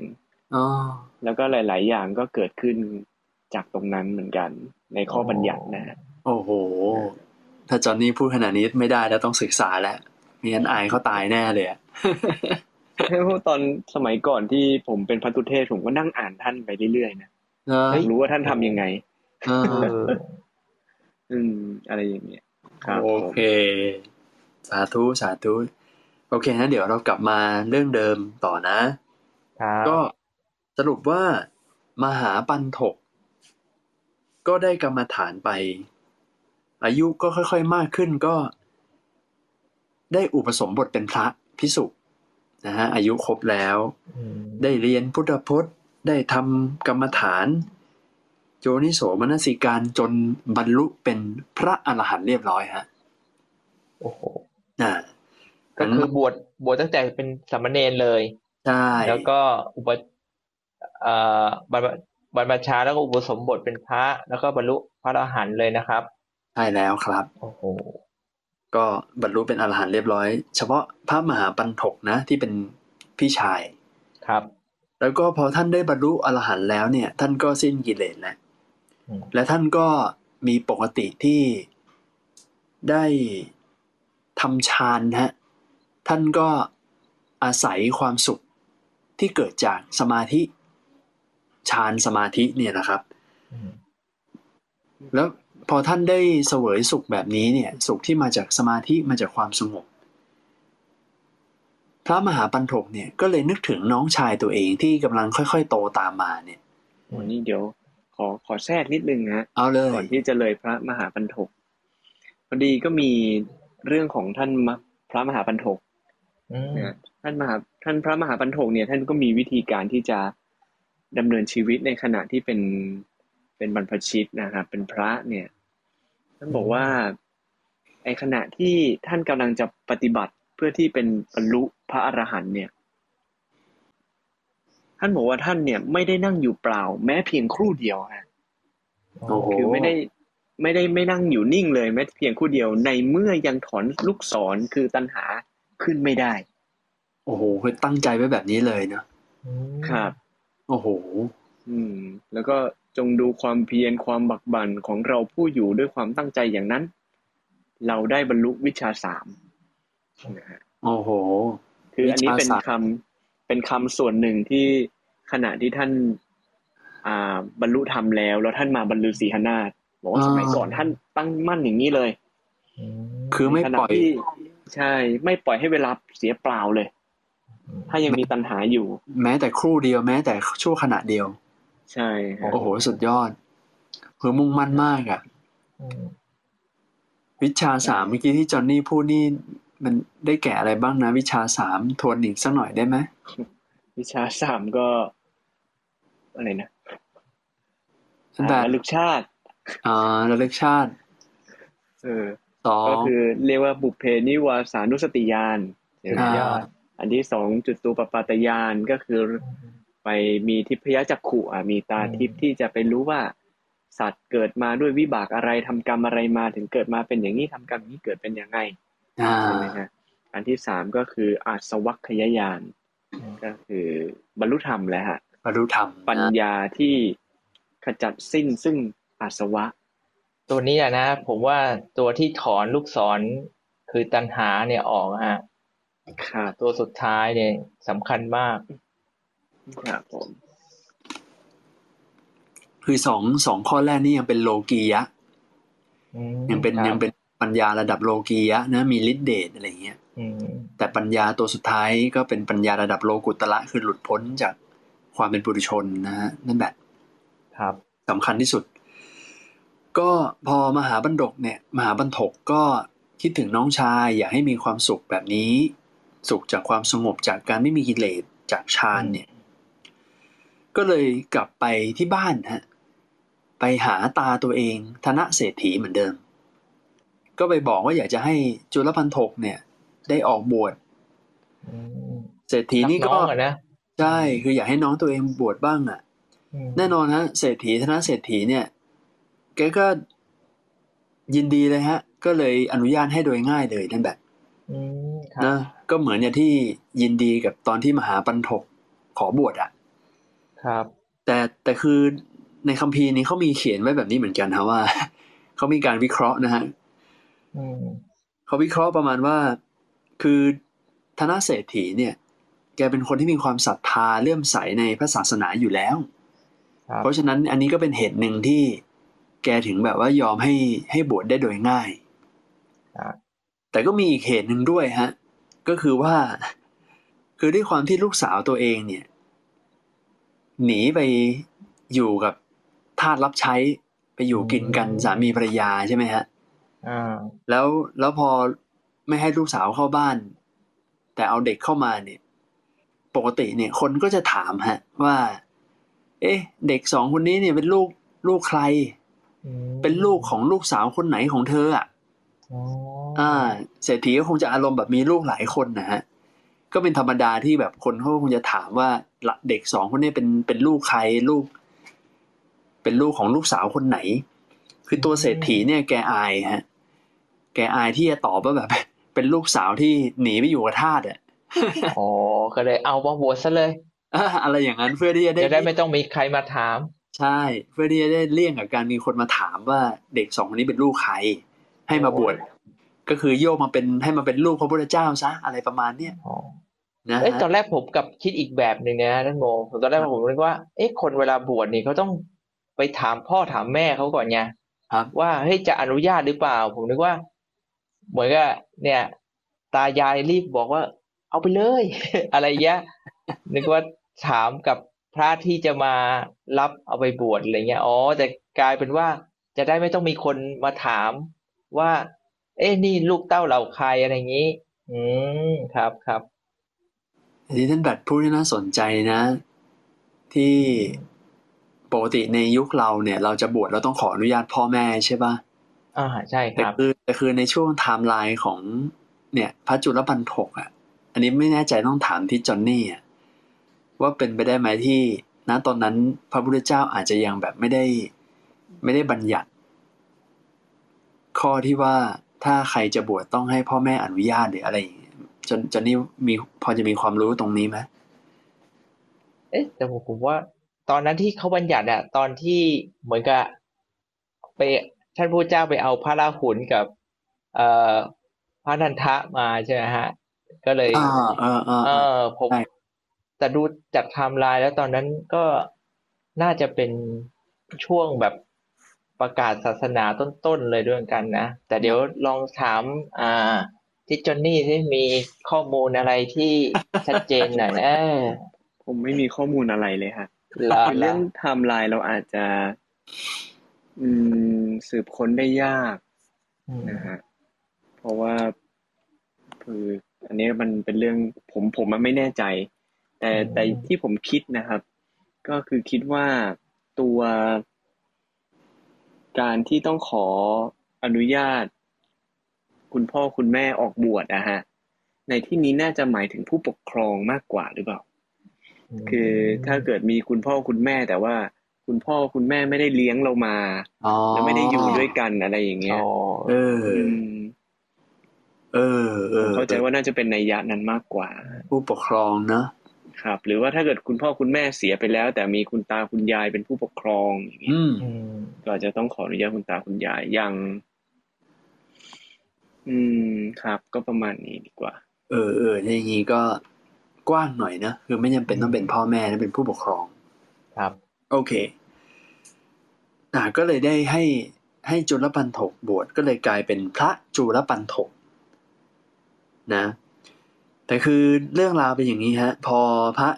อ๋อแล้วก็หลาย ๆ อย่างก็เกิดขึ้นจากตรงนั้นเหมือนกัน ในข้อบัญญัตินะฮะโอ้โห ถ้าจอนนี่พูดขนาดนี้ไม่ได้แล้วต้องศึกษาแล้วไม่งั้นอายเขาตายแน่เลยอะเพราะตอนสมัยก่อนที่ผมเป็นพัตุเทศผมก็นั่งอ่านท่านไปเรื่อยๆนะเนอะอยากรู้ว่าท่านทำยังไงเออเอออืม อะไรอย่างเงี้ยครับโอเค สาธุสาธุ โอเคนะเดี๋ยวเรากลับมาเรื่องเดิมต่อนะครับก็สรุปว่ามหาปันถก ก็ได้กรรมฐานไป อายุก็ค่อยๆมากขึ้นก็ ได้อุปสมบทเป็นพระพิสุนะฮะอายุครบแล้วอืมได้เรียนพุทธพจน์ ได้ทำกรรมฐาน โยนิโสมนสิการจนบรรลุเป็นพระอรหันต์เรียบร้อยฮะโอ้โหอ่าก็คือบวชบวชตั้งแต่เป็นสามเณรเลยใช่แล้วก็อุปเอ่อบรรพบรรพชาแล้วก็อุปสมบทเป็นพระ แล้วก็บรรลุพระอรหันต์เลยนะครับใช่แล้วครับโอ้โหก็บรรลุเป็นอรหันต์เรียบร้อย เฉพาะพระมหาปันถกนะ ที่เป็นพี่ชายครับ แล้วก็พอท่านได้บรรลุอรหันต์แล้วเนี่ย ท่านก็สิ้นกิเลสแล้วอืม และท่านก็มีปกติที่ได้ทำฌานฮะท่านก็อาศัยความสุขที่เกิดจากสมาธิฌานสมาธิเนี่ยนะครับอืมแล้วพอท่านได้เสวยสุขแบบนี้เนี่ย สุขที่มาจากสมาธิมาจากความสงบ พระมหาปันถกเนี่ยก็เลยนึกถึงน้องชายตัวเองที่กำลังค่อย ๆ โตตามมาเนี่ยวันนี้เดี๋ยว ขอขอแทรกนิดนึงนะเอาเลยก่อนที่จะเลยพระมหาปันถกพอดีก็มีเรื่องของท่านมะพระมหาปันถกอืมนะท่านมหาท่านพระมหาปันถกเนี่ย ท่านก็มีวิธีการที่จะดำเนินชีวิตในขณะที่เป็นเป็นบรรพชิตนะครับเป็นพระเนี่ย ท่านบอกว่าไอขณะที่ท่านกำลังจะปฏิบัติเพื่อที่เป็นบรรลุพระอรหันต์เนี่ย ท่านบอกว่าท่านเนี่ยไม่ได้นั่งอยู่เปล่า แม้เพียงครู่เดียวฮะโอ้โหคือไม่ได้ไม่ได้ไม่นั่งอยู่นิ่งเลยแม้เพียงครู่เดียว ในเมื่อยังถอนลูกศรคือตัณหาขึ้นไม่ได้ โอ้โหคือตั้งใจไว้แบบนี้เลยเนาะอืมครับ โอ้โห อืม แล้วก็จงดูความเพียรความบักบั่นของเราผู้อยู่ด้วยความตั้งใจอย่างนั้น เราได้บรรลุวิชาสามนะฮะโอ้โห คืออันนี้เป็นวิชาคำสามเป็นคำส่วนหนึ่งที่ ขณะที่ท่านอ่าบรรลุธรรมแล้ว แล้วท่านมาบรรลือสีหนาถบอกว่าสมัยก่อนท่านตั้งมั่นอย่างนี้เลยอืมคือไม่ขปณะล่อยที่ใช่ ไม่ปล่อยให้เวลาเสียเปล่าเลย ถ้ายังมีตัณหาอยู่ แม้แต่ครู่เดียวแม้แต่ชั่วขณะเดียว ใช่ครับโอ้โหสุดยอดคือมุ่งมั่นมากอะอืมวิชาสามเมื่อกี้ที่จอห์นนี่พูดนี่มันได้แก่อะไรบ้างนะ วิชาสามทวนอีกสักหน่อยได้ไหมวิชาสามก็ อะไรนะตั้งแต่อ่าระลึกชาติ อ่าระลึกชาติ เออสองก็คือเรียกว่าบุพเพนิวาสานุสติญาณใช่ไหมอ่ายอดอันที่สองจุดตูปปาตยานก็คือไปมีทิพยจักขุอะมีตาทิพย์ที่จะไปรู้ว่า สัตว์เกิดมาด้วยวิบากอะไรทำกรรมอะไรมาถึงเกิดมาเป็นอย่างนี้ทำกรรมนี้เกิดเป็นยังไงอ่าใช่ไหมฮะอันที่สามก็คืออาสวัคยายานก็คือบรรลุธรรมแหละฮะ บรรลุธรรมปัญนะญาที่ขจัดสิ้นซึ่งอาสวะ ตัวนี้อะนะ ผมว่าตัวที่ถอนลูกศรคือตัณหาเนี่ยออกฮะครับตัวสุดท้ายเนี่ยสำคัญมากครับผมคือสองสองข้อแรกนี่ยังเป็นโลกียะอืมยังเป็นครับยังเป็นปัญญาระดับโลกียะนะมีฤทธิเดชอะไรเงี้ยอืมแต่ปัญญาตัวสุดท้ายก็เป็นปัญญาระดับโลกุตละคือหลุดพ้นจาก ความเป็นปุถุชนนะฮะนั่นแบบครับสำคัญที่สุด ก็พอมหาบันดกเนี่ย มหาบันทกก็คิดถึงน้องชาย อยากให้มีความสุขแบบนี้ สุขจากความสงบจากการไม่มีกิเลสจากฌานเนี่ย ก็เลยกลับไปที่บ้านฮะไปหาตาตัวเองธนเศรษฐีเหมือนเดิม ก็ไปบอกว่าอยากจะให้จุลพันทกเนี่ย ได้ออกบวชอืมเศรษฐีนี่รัก็น้องอะนะ ใช่คืออยากให้น้องตัวเองบวชบ้างอะอืมแน่นอนฮะเศรษฐีธนเศรษฐีเนี่ยแกก็ยินดีเลยฮะ ก็เลยอนุญาตให้โดยง่ายเลยนั่นแบบอืมครับนะก็เหมือนอย่างที่ยินดีกับตอนที่มหาปันถกขอบวชอะ ครับ แต่แต่คือในคัมภีร์นี้เขามีเขียนไว้แบบนี้เหมือนกันฮะว่าเขามีการวิเคราะห์นะฮะอืมเขาวิเคราะห์ประมาณว่า คือธนเศรษฐีเนี่ย แกเป็นคนที่มีความศรัทธาเลื่อมใสในพระศาสนาอยู่แล้วครับเพราะฉะนั้นอันนี้ก็เป็นเหตุหนึ่งที่แกถึงแบบว่ายอมให้ให้บวชได้โดยง่ายครับแต่ก็มีอีกเหตุหนึ่งด้วยฮะ ก็คือว่า คือด้วยความที่ลูกสาวตัวเองเนี่ย หนีไปอยู่กับทาสรับใช้ไปอยู่กินกันสามีภรรยาใช่ไหมฮะอ่าแล้วแล้วพอไม่ให้ลูกสาวเข้าบ้าน แต่เอาเด็กเข้ามาเนี่ย ปกติเนี่ยคนก็จะถามฮะว่า เอ๊ะ เด็กสองคนนี้เนี่ยเป็นลูกลูกใครอืมเป็นลูกของลูกสาวคนไหนของเธออะอ๋ออ่าเศรษฐีก็คงจะอารมณ์แบบมีลูกหลายคนนะฮะก็เป็นธรรมดาที่แบบคนเขาก็คงจะถามว่าละเด็กสองคนนี้เป็นเป็นลูกใครลูก เป็นลูกของลูกสาวคนไหน คือตัวเศรษฐีเนี่ยแกอายฮะ แกอายที่จะตอบว่าแบบ เป็นลูกสาวที่หนีไปอยู่กับทาสอะ อ๋อก็เลยเอามาบวชซะเลยอ่าอะไรอย่างนั้นเพื่อที่จะได้จะได้ไม่ต้องมีใครมาถาม ใช่ เพื่อที่จะได้เลี่ยงกับการมีคนมาถามว่าเด็กสองคนนี้เป็นลูกใคร ให้มาบวชก็คือโยกมาเป็นให้มาเป็นลูกพระพุทธเจ้าซะอะไรประมาณเนี้ยอ๋อนะเอ้ยฮะตอนแรกผมกับคิดอีกแบบหนึ่งนะท่านโมตอนแรกผมนึกว่าเอ๊ะคนเวลาบวชนี่เขาต้องไปถามพ่อถามแม่เขาก่อนไงครับว่าเฮ้ยจะอนุญาตหรือเปล่า ผมนึกว่า เหมือนกับเนี่ย ตายายรีบบอกว่า เอาไปเลย อะไรเงี้ยนึกว่าถามกับพระที่จะมารับเอาไปบวชอะไรเงี้ยอ๋อแต่กลายเป็นว่าจะได้ไม่ต้องมีคนมาถามว่า เอ๊ะนี่ลูกเต้าเหล่าใครอะไรอย่างนี้ อืมครับครับอันนี้ท่านแบทพูดที่น่าสนใจนะ ที่ปกติในยุคเราเนี่ย เราจะบวชเราต้องขออนุญาตพ่อแม่ใช่ปะอ่าใช่คแต่รับคือแต่คือในช่วงไทม์ไลน์ของเนี่ย พระจุลปันถกอะ อันนี้ไม่แน่ใจต้องถามที่จอนนี่ว่าเป็นไปได้ไหมที่ณตอนนั้นพระพุทธเจ้าอาจจะยังแบบไม่ได้ไม่ได้บัญญัติ ข้อที่ว่าถ้าใครจะบวชต้องให้พ่อแม่อนุญาตหรืออะไรอย่างเงี้ยจนจอนนี่มีพอจะมีความรู้ตรงนี้ไหมเอ๊ะแต่ผมผมว่า ตอนนั้นที่เขาบัญญัติอะตอนที่เหมือนกับไปท่านพระเจ้าไปเอาพระราหุลกับ เอ่อพระนันทะมาใช่ไหมฮะ ก็เลยอ่าเออเออเอเอออผมใช่แต่ดูจากไทม์ไลน์แล้วตอนนั้นก็น่าจะเป็นช่วงแบบประกาศศาสนาต้นๆเลยด้วยกันนะ แต่เดี๋ยวลองถาม อ่าที่จอนนี่ที่มีข้อมูลอะไรที่ชัดเจนหน่อยนะผมไม่มีข้อมูลอะไรเลยฮะเหรอคือเรื่องไทม์ไลน์เราอาจจะ อืม สืบค้นได้ยากอืมนะฮะเพราะว่าคือ อันนี้มันเป็นเรื่องผมผมมันไม่แน่ใจ แต่แต่ที่ผมคิดนะครับ ก็คือคิดว่าตัวการที่ต้องขออนุญาต คุณพ่อคุณแม่ออกบวชนะฮะ ในที่นี้น่าจะหมายถึงผู้ปกครองมากกว่าหรือเปล่า คือถ้าเกิดมีคุณพ่อคุณแม่แต่ว่า คุณพ่อคุณแม่ไม่ได้เลี้ยงเรามาอ๋อแล้วไม่ได้อยู่ด้วยกันอะไรอย่างเงี้ยอ๋อเอออืม เออเออเข้าใจว่าน่าจะเป็นนัยยะนั้นมากกว่า ผู้ปกครองเนอะครับ หรือว่าถ้าเกิดคุณพ่อคุณแม่เสียไปแล้ว แต่มีคุณตาคุณยายเป็นผู้ปกครองอย่างเงี้ยอืมอืมก็อาจจะต้องขออนุญาตคุณตาคุณยายอย่างอืมครับ ก็ประมาณนี้ดีกว่า เออเออถ้าอย่างนี้ก็กว้างหน่อยนะคือไม่จำเป็นต้องเป็นพ่อแม่นะเป็นผู้ปกครอง ครับ โอเคอ่าก็เลยได้ให้ให้จุลปันถกบวชก็เลยกลายเป็นพระจุลปันถก นะ แต่คือเรื่องราวเป็นอย่างนี้ฮะ พอพระ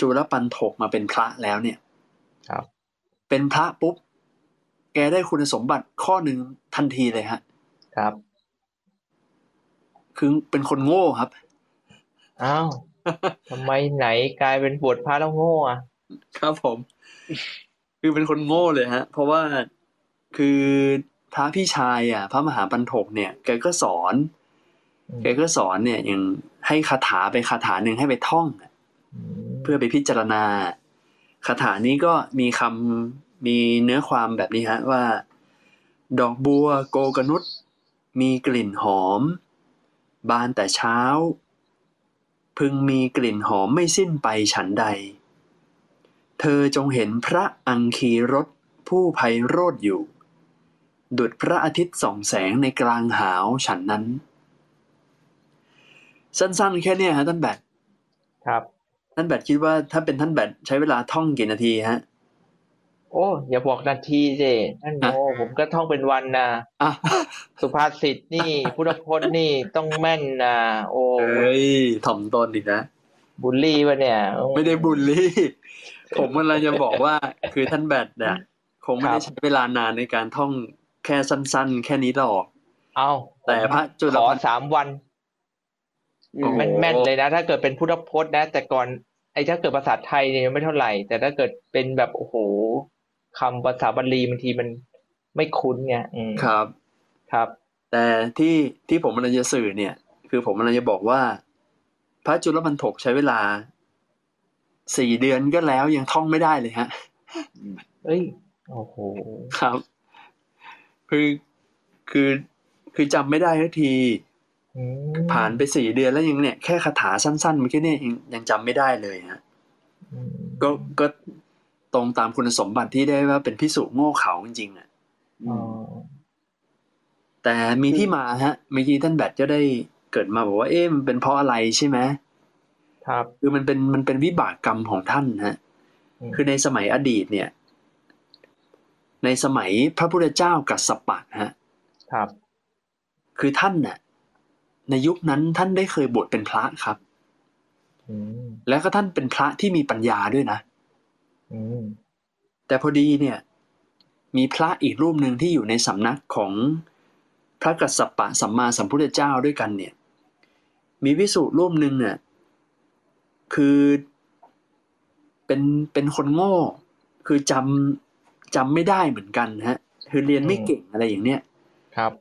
จุลปันถกมาเป็นพระแล้วเนี่ย ครับ เป็นพระปุ๊บ แกได้คุณสมบัติข้อหนึ่งทันทีเลยฮะ ครับ คือเป็นคนโง่ครับอ้าวทำไมไหนกลายเป็นบวชพระแล้วโง่อะครับผม คือเป็นคนโง่เลยฮะ เพราะว่าคือพระพี่ชายอะ พระมหาปันถกเนี่ย แกก็สอน แกก็สอนเนี่ยอย่างให้คาถาไปคาถาหนึ่งให้ไปท่องอะมเพื่อไปพิจารณาคาถานี้ก็มีคำมีเนื้อความแบบนี้ฮะว่า ดอกบัวโกกนุษมีกลิ่นหอม บานแต่เช้า พึงมีกลิ่นหอมไม่สิ้นไปฉันใด เธอจงเห็นพระอังคีรสผู้ไพโรธอยู่ ดุดพระอาทิตย์ส่องแสงในกลางหาวฉันนั้น สั้นๆแค่เนี้ยฮะท่านแบทครับท่านแบทคิดว่าถ้าเป็นท่านแบทใช้เวลาท่องกี่นาทีฮะ โอ้อย่าบอกนาทีสิท่านโมผมก็ท่องเป็นวันนะอะสุภาษิตนี่พุทธพจน์นี่ต้องแม่นนะโอ้เอ้ยถ่อมตนอีกนะบุลลี่ปะเนี่ย ไม่ได้บุลลี่ ผมกำลังจะบอกว่าคือท่านแบทเนี่ยคงไม่ได้ใช้เวลานานในการท่องแค่สั้น ๆ แค่นี้หรอก เอาแต่พระจุลขอพันธ์สามวันอืมโอ้โห แม่นๆเลยนะ ถ้าเกิดเป็นพุทธพจน์นะ แต่ก่อนไอ้ถ้าเกิดภาษาไทยเนี่ยไม่เท่าไหร่ แต่ถ้าเกิดเป็นแบบโอ้โหคำภาษาบาลีบางทีมันไม่คุ้นไงอืมครับ ครับ แต่ที่ที่ผมกำลังจะสื่อเนี่ย คือผมกำลังจะบอกว่า พระจุลปันถกใช้เวลาสี่เดือนก็แล้วยังท่องไม่ได้เลยฮะเอ้ยโอ้โหครับ คือคือคือจำไม่ได้ทันทีอืม ผ่านไปสี่เดือนแล้วยังเนี่ยแค่คาถาสั้นๆเมื่อกี้เนี่ยยังยังจำไม่ได้เลยฮะอืมก็ก็ตรงตามคุณสมบัติที่ได้ว่าเป็นพิสุโง่เขาจริงๆอะอ๋อแต่มีที่มาฮะเมื่อกี้ท่านแบทก็ได้เกิดมาบอกว่า เอ๊ะมันเป็นเพราะอะไรใช่ไหมครับ คือมันเป็นมันเป็นวิบากกรรมของท่านฮะมคือในสมัยอดีตเนี่ย ในสมัยพระพุทธเจ้ากัสสปะฮะ ครับ คือท่านน่ะ ในยุคนั้นท่านได้เคยบวชเป็นพระครับอืมแล้วก็ท่านเป็นพระที่มีปัญญาด้วยนะอืมแต่พอดีเนี่ย มีพระอีกรูปหนึ่งที่อยู่ในสำนักของพระกัสสปะสัมมาสัมพุทธเจ้าด้วยกันเนี่ย มีวิสุรูปหนึ่งเนี่ย คือเป็นเป็นคนโง่ คือจำจำไม่ได้เหมือนกันฮะ คือเรียนไม่เก่งอะไรอย่างเนี้ยครับ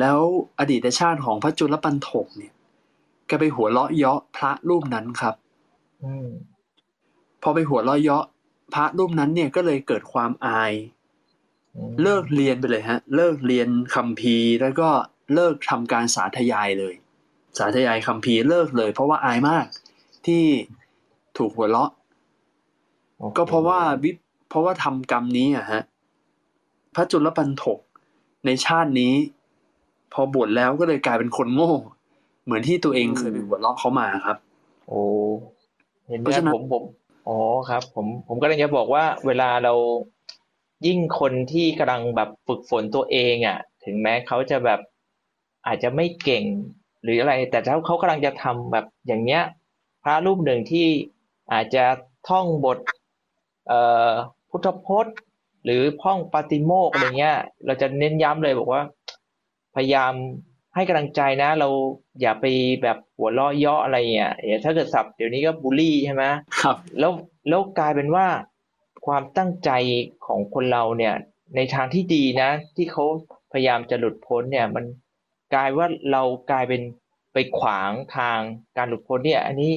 แล้วอดีตชาติของพระจุลปันถกเนี่ยแกไปหัวเราะเยาะพระรูปนั้นครับอืมพอไปหัวเราะเยาะพระรูปนั้นเนี่ยก็เลยเกิดความอายอืมเลิกเรียนไปเลยฮะ เลิกเรียนคัมภีร์แล้วก็เลิกทำการสาธยายเลย สาธยายคัมภีร์เลิกเลย เพราะว่าอายมากที่ถูกหัวเราะโอ้โหก็เพราะว่าวิเพราะว่าทำกรรมนี้อะฮะ พระจุลปันถกในชาตินี้ พอบวชแล้วก็เลยกลายเป็นคนโง่ เหมือนที่ตัวเองเคยไปหัวเราะเขามาครับ โอ้เห็นไหเพมราะฉะนั้นผมผมอ๋อครับ ผมผมก็เลยจะบอกว่า เวลาเรายิ่งคนที่กำลังแบบฝึกฝนตัวเองอะ ถึงแม้เขาจะแบบอาจจะไม่เก่งหรืออะไร แต่ถ้าเขากำลังจะทำแบบอย่างเนี้ย พระรูปหนึ่งที่อาจจะท่องบท เอ่อพุทธพจน์ หรือท่องปาติโมกข์อะไรเงี้ย เราจะเน้นย้ำเลยบอกว่า พยายามให้กำลังใจนะ เราอย่าไปแบบหัวเราะเยาะอะไรเงี้ยเดี๋ยวถ้าเกิดศัพท์เดี๋ยวนี้ก็บูลลี่ใช่ไหมครับ แล้วแล้วกลายเป็นว่าความตั้งใจของคนเราเนี่ย ในทางที่ดีนะ ที่เขาพยายามจะหลุดพ้นเนี่ย มันกลายว่าเรากลายเป็นไปขวางทางการหลุดพ้นเนี่ย อันนี้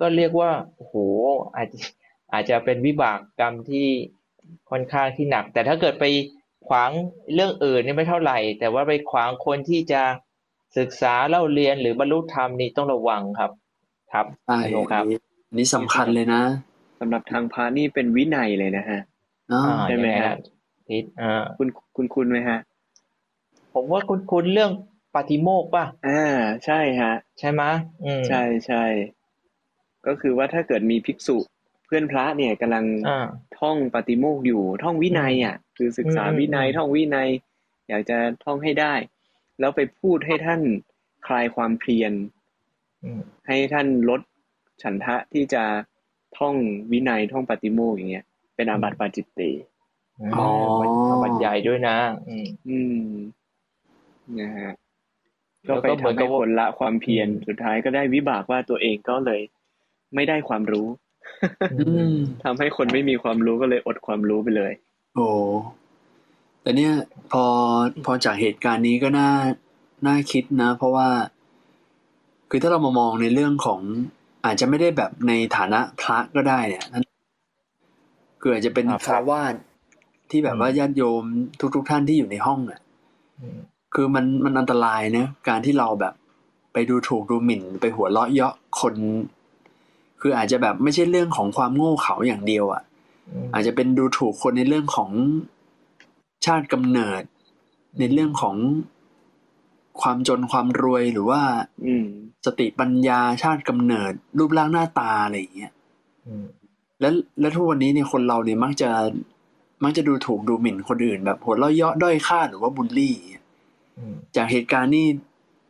ก็เรียกว่าโอ้โหอาจจะอาจจะเป็นวิบากกรรมที่ค่อนข้างที่หนัก แต่ถ้าเกิดไป ขวางเรื่องอื่นเนี่ยไม่เท่าไหร่ แต่ว่าไปขวางคนที่จะศึกษาเล่าเรียนหรือบรรลุธรรมนี่ต้องระวังครับ ครับใช่อนุครับอันนี้อันนี้สำคัญเลยนะสำหรับทางพระนี่เป็นวินัยเลยนะฮะอ่าอ่าใช่ไหมยังงฮะทิศอ่าคุณคุณคุณไหมฮะ ผมว่าคุณคุณเรื่องปาติโมกข์ป่ะอ่าใช่ฮะ ใช่ไหมยอืมใช่ใช่ก็คือว่าถ้าเกิดมีภิกษุเพื่อนพระเนี่ยกำลังอ่าท่องปาติโมกข์อยู่ ท่องวินัยอะ คือศึกษาอืมวินัยอืมท่องวินัย อยากจะท่องให้ได้ แล้วไปพูดให้ท่านคลายความเพลียนอืมให้ท่านลดฉันทะที่จะท่องวินัยท่องปาติโมกข์อย่างเงี้ย เป็นอาบัติปาจิตติอ๋อบรรยายด้วยนะ อืมอืมนะฮะแล้ก็วไปก็เหมือนทำกัให้บว่าคนละความเพียรอืมสุดท้ายก็ได้วิบากว่าตัวเองก็เลย ไม่ได้ความรู้อืมทำให้คนไม่มีความรู้ก็เลยอดความรู้ไปเลย โอ้แต่เนี่ยพอพอจากเหตุการณ์นี้ก็น่าน่าคิดนะ เพราะว่า คือถ้าเรามามองในเรื่องของ อาจจะไม่ได้แบบในฐานะพระก็ได้เนี่ยนั่นคืออาจจะเป็นครับคารวาสที่แบบว่าญาติโยมทุก ๆท่านที่อยู่ในห้องน่ะอืมคือมันมันอันตรายนะการที่เราแบบไปดูถูกดูหมิ่น ไปหัวเราะเยาะคน คืออาจจะแบบไม่ใช่เรื่องของความโง่เขลาอย่างเดียวอะอืม อาจจะเป็นดูถูกคนในเรื่องของชาติกำเนิด ในเรื่องของความจนความรวยหรือว่า อืมสติปัญญาชาติกำเนิด รูปร่างหน้าตาอะไรอย่างเงี้ยอืมแล้วแล้วทุกวันนี้เนี่ยคนเราเนี่ยมักจะมักจะดูถูกดูหมิ่นคนอื่น แบบหัวเราะเยาะด้อยค่าหรือว่าบูลลี่อืมจากเหตุการณ์นี่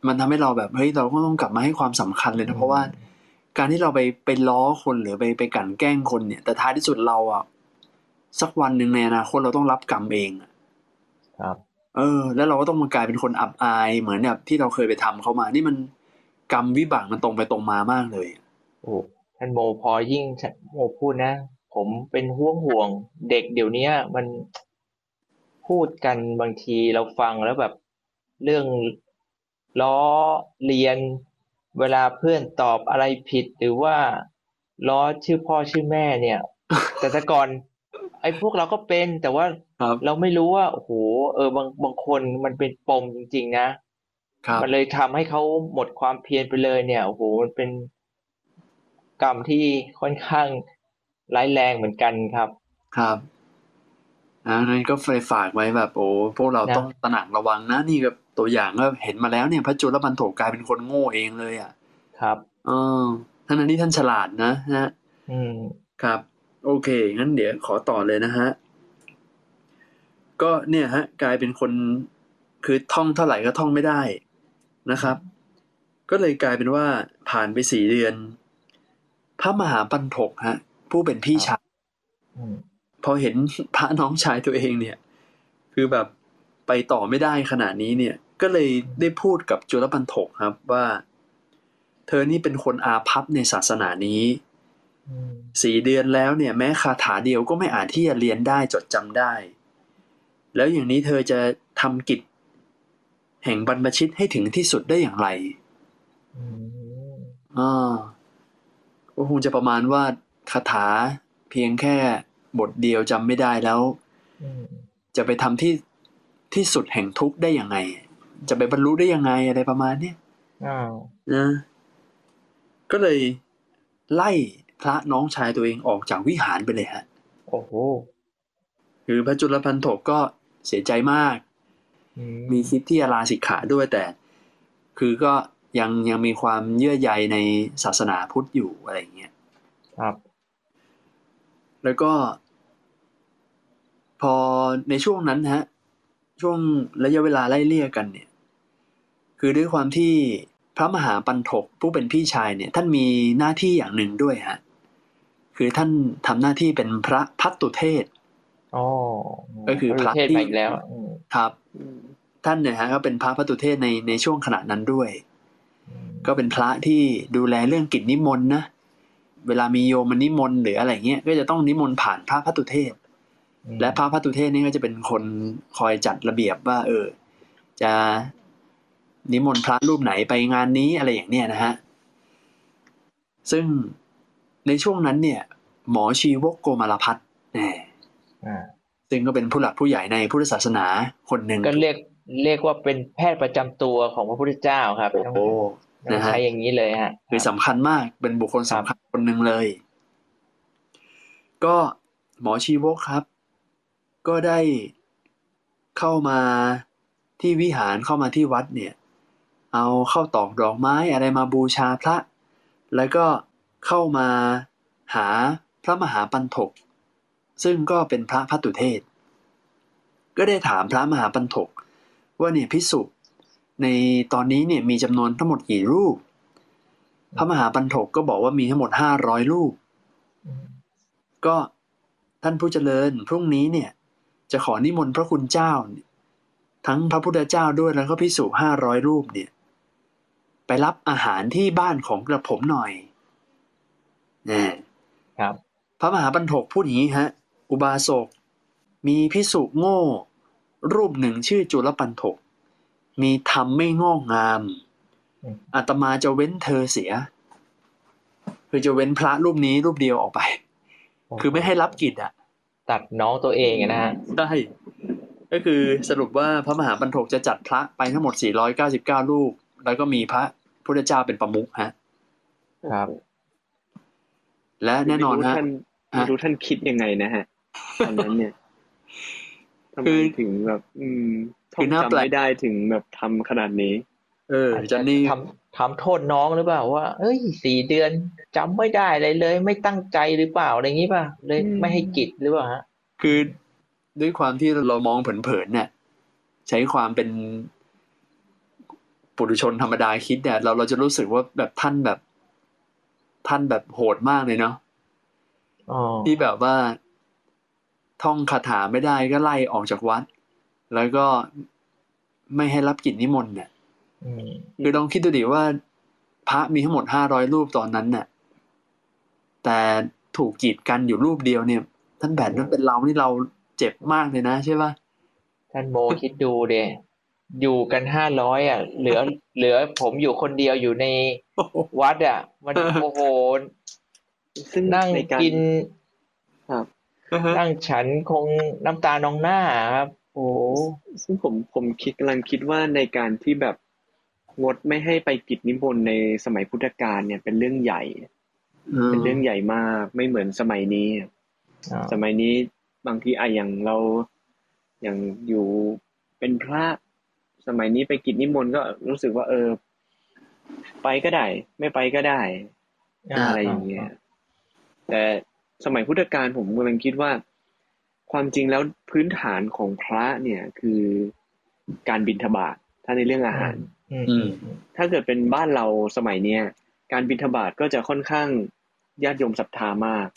มันทำให้เราแบบเฮ้ยเราก็ต้องกลับมาให้ความสำคัญเลยนะเพราะว่า การที่เราไปไปล้อคนหรือไปไปกลั่นแกล้งคนเนี่ย แต่ท้ายที่สุดเราอะสักวันหนึ่งในอนาคตเราต้องรับกรรมเองอะครับ เออ แล้วเราก็ต้องมากลายเป็นคนอับอายเหมือนแบบที่เราเคยไปทำเขามา นี่มันกรรมวิบากมันตรงไปตรงมามากเลยโอ้ท่านโมพอยิ่งท่านโมพูดนะ ผมเป็นห่วงห่วง เด็กเดี๋ยวเนี้ยมันพูดกันบางทีเราฟังแล้วแบบเรื่องล้อเลียน เวลาเพื่อนตอบอะไรผิดหรือว่าล้อชื่อพ่อชื่อแม่เนี่ย แต่แต่ก่อน ไอ้พวกเราก็เป็นแต่ว่าครับเราไม่รู้ว่าโอ้โหเออบางบางคนมันเป็นปมจริง ๆ นะครับมันเลยทำให้เขาหมดความเพียรไปเลยเนี่ยโอ้โหมันเป็นกรรมที่ค่อนข้างร้ายแรงเหมือนกันครับครับอ่านั้นก็ไปฝากไว้แบบโอ้พวกเรานะต้องตระหนักระวังนะนี่ก็ ตัวอย่างก็เห็นมาแล้วเนี่ย พระจุลปันโถกลายเป็นคนโง่เองเลยอะ ครับเออท่านนั้นที่ท่านฉลาดนะฮะอืมครับ โอเค งั้นเดี๋ยวขอต่อเลยนะฮะ ก็เนี่ยฮะ กลายเป็นคนคือท่องเท่าไหร่ก็ท่องไม่ได้นะครับ ก็เลยกลายเป็นว่าผ่านไปสี่เดือน พระมหาปันถกฮะ ผู้เป็นพี่ชายอืมพอเห็นพระน้องชายตัวเองเนี่ย คือแบบไปต่อไม่ได้ขนาดนี้เนี่ย ก็เลยได้พูดกับจุลปันถกครับว่า เธอนี่เป็นคนอาภัพในศาสนานี้อืมสี่เดือนแล้วเนี่ย แม้คาถาเดียวก็ไม่อาจที่จะเรียนได้จดจำได้ แล้วอย่างนี้เธอจะทำกิจ แห่งบรรพชิตให้ถึงที่สุดได้อย่างไรอืมอ่าก็คงจะประมาณว่าคาถาเพียงแค่บทเดียวจำไม่ได้แล้วอืมจะไปทำที่ที่สุดแห่งทุกข์ได้ยังไง จะไปบรรลุได้ยังไงอะไรประมาณเนี้ยอ้าวนะก็เลยไล่พระน้องชายตัวเองออกจากวิหารไปเลยฮะ โอ้โหคือพระจุลพันถกก็เสียใจมากอืมีคิดที่จะลาสิกขาด้วยแต่ คือก็ยังยังมีความเยื่อใยในศาสนาพุทธอยู่อะไรอย่างเงี้ย ครับ แล้วก็ พอในช่วงนั้นฮะ ช่วงระยะเวลาไล่เลี่ยกันเนี่ย คือด้วยความที่พระมหาปันถกผู้เป็นพี่ชายเนี่ยท่านมีหน้าที่อย่างหนึ่งด้วยฮะคือท่านทำหน้าที่เป็นพระพัตตุเทศอ๋อก็คือพระเทศที่มาอีกแล้วอืมครับท่านเนี่ยฮะก็เป็นพระพัตตุเทศในในช่วงขณะนั้นด้วย ก็เป็นพระที่ดูแลเรื่องกิจนิมนต์นะเวลามีโยมมานิมนต์หรืออะไรเงี้ยก็จะต้องนิมนต์ผ่านพระพัตตุเทศอืมและพระพัตตุเทศนี่ก็จะเป็นคนคอยจัดระเบียบว่า เออ จะ นิมนต์พระรูปไหนไปงานนี้อะไรอย่างเนี้ยนะฮะ ซึ่งในช่วงนั้นเนี่ย หมอชีวกโกมารพัฒน์แหมอ่าซึ่งก็เป็นผู้หลักผู้ใหญ่ในพุทธศาสนาคนหนึ่งก็เรียกเรียกว่าเป็นแพทย์ประจำตัวของพระพุทธเจ้าครับต้องโอ้ต้องนะฮะใช้อย่างนี้เลยฮะคือสำคัญมากเป็นบุคคลสำคัญคนหนึ่งเลย ก็หมอชีวกครับ ก็ได้เข้ามาที่วิหารเข้ามาที่วัดเนี่ย เอาเข้าตอกดอกไม้อะไรมาบูชาพระ แล้วก็เข้ามาหาพระมหาปันถก ซึ่งก็เป็นพระพัตุเทศ ก็ได้ถามพระมหาปันถก ว่าเนี่ยพิสุในตอนนี้เนี่ยมีจำนวนทั้งหมดกี่รูป พระมหาปันถกก็บอกว่ามีทั้งหมดห้าร้อยรูป ก็ท่านผู้เจริญพรุ่งนี้เนี่ยจะขอนิมนต์พระคุณเจ้า ทั้งพระพุทธเจ้าด้วยแล้วก็พิสุห้าร้อยรูปเนี่ย ไปรับอาหารที่บ้านของกระผมหน่อยแน่ครับ พระมหาปันถกพูดอย่างนี้ฮะ อุบาสก มีพิสุโง่ รูปหนึ่งชื่อจุลปันถกมีธรรมไม่งอกงามอืมอาตมาจะเว้นเธอเสีย คือจะเว้นพระรูปนี้รูปเดียวออกไป คือไม่ให้รับกิจอะตัดน้องตัวเองอะนะฮะได้ก็คือสรุปว่าพระมหาปันถกจะจัดพระไปทั้งหมด 499 รูป แล้วก็มีพระ พุทธเจ้าเป็นประมุขฮะ ครับ และแน่นอนไม่รู้ฮะท่านฮะไม่รู้ท่านคิดยังไงนะฮะตอนนั้นเนี่ยทำคืไมอถึงแบบ อืมท่คือองน่าจำแปลกไม่ได้ถึงแบบทำขนาดนี้ เออจอนนี่ทำทำโทษน้องหรือเปล่าว่าเอ้ยสี่เดือนจำไม่ได้อะไรเลย ไม่ตั้งใจหรือเปล่าอะไรอย่างนี้ป่ะเลยอืมไม่ให้กิจหรือเปล่าฮะคือด้วยความที่เรามองเผินๆเนี่ยใช้ความเป็น ปุถุชนธรรมดาคิดเนี่ยเราเราจะรู้สึกว่าแบบท่านแบบ ท่านแบบโหดมากเลยเนาะอ๋อที่แบบว่า ท่องคาถาไม่ได้ก็ไล่ออกจากวัด แล้วก็ไม่ให้รับกิจนิมนต์เนี่ยอืมคือลองคิดดูดิว่า พระมีทั้งหมดห้าร้อยรูปตอนนั้นน่ะแต่ถูกกีดกันอยู่รูปเดียวเนี่ย ท่านแบบนั้นเป็นเรานี่เราเจ็บมากเลยนะใช่ปะท่านโมคิดดูเด อยู่กันห้าร้อยอะ เหลือ เหลือผมอยู่คนเดียวอยู่ในวัดอะ มันโอ้โหซึ่งนั่งในการกินครับนั่งฉันคงน้ำตานองหน้าครับ โอ้โหซึ่งผมผมคิดกำลังคิดว่าในการที่แบบงดไม่ให้ไปกิจนิมนต์ในสมัยพุทธกาลเนี่ยเป็นเรื่องใหญ่ เป็นเรื่องใหญ่มากไม่เหมือนสมัยนี้อ่าสมัยนี้บางทีอะอย่างเราอย่างอยู่เป็นพระ สมัยนี้ไปกิจนิมนต์ก็รู้สึกว่า เออ ไปก็ได้ ไม่ไปก็ได้าอะไรอย่างเงี้ยแต่สมัยพุทธกาลผมกำลังคิดว่า ความจริงแล้วพื้นฐานของพระเนี่ย คือการบิณฑบาตถ้าในเรื่องอาหารอืมอือืมมถ้าเกิดเป็นบ้านเราสมัยเนี้ยการบิณฑบาตก็จะค่อนข้างญาติโยมศรัทธามาก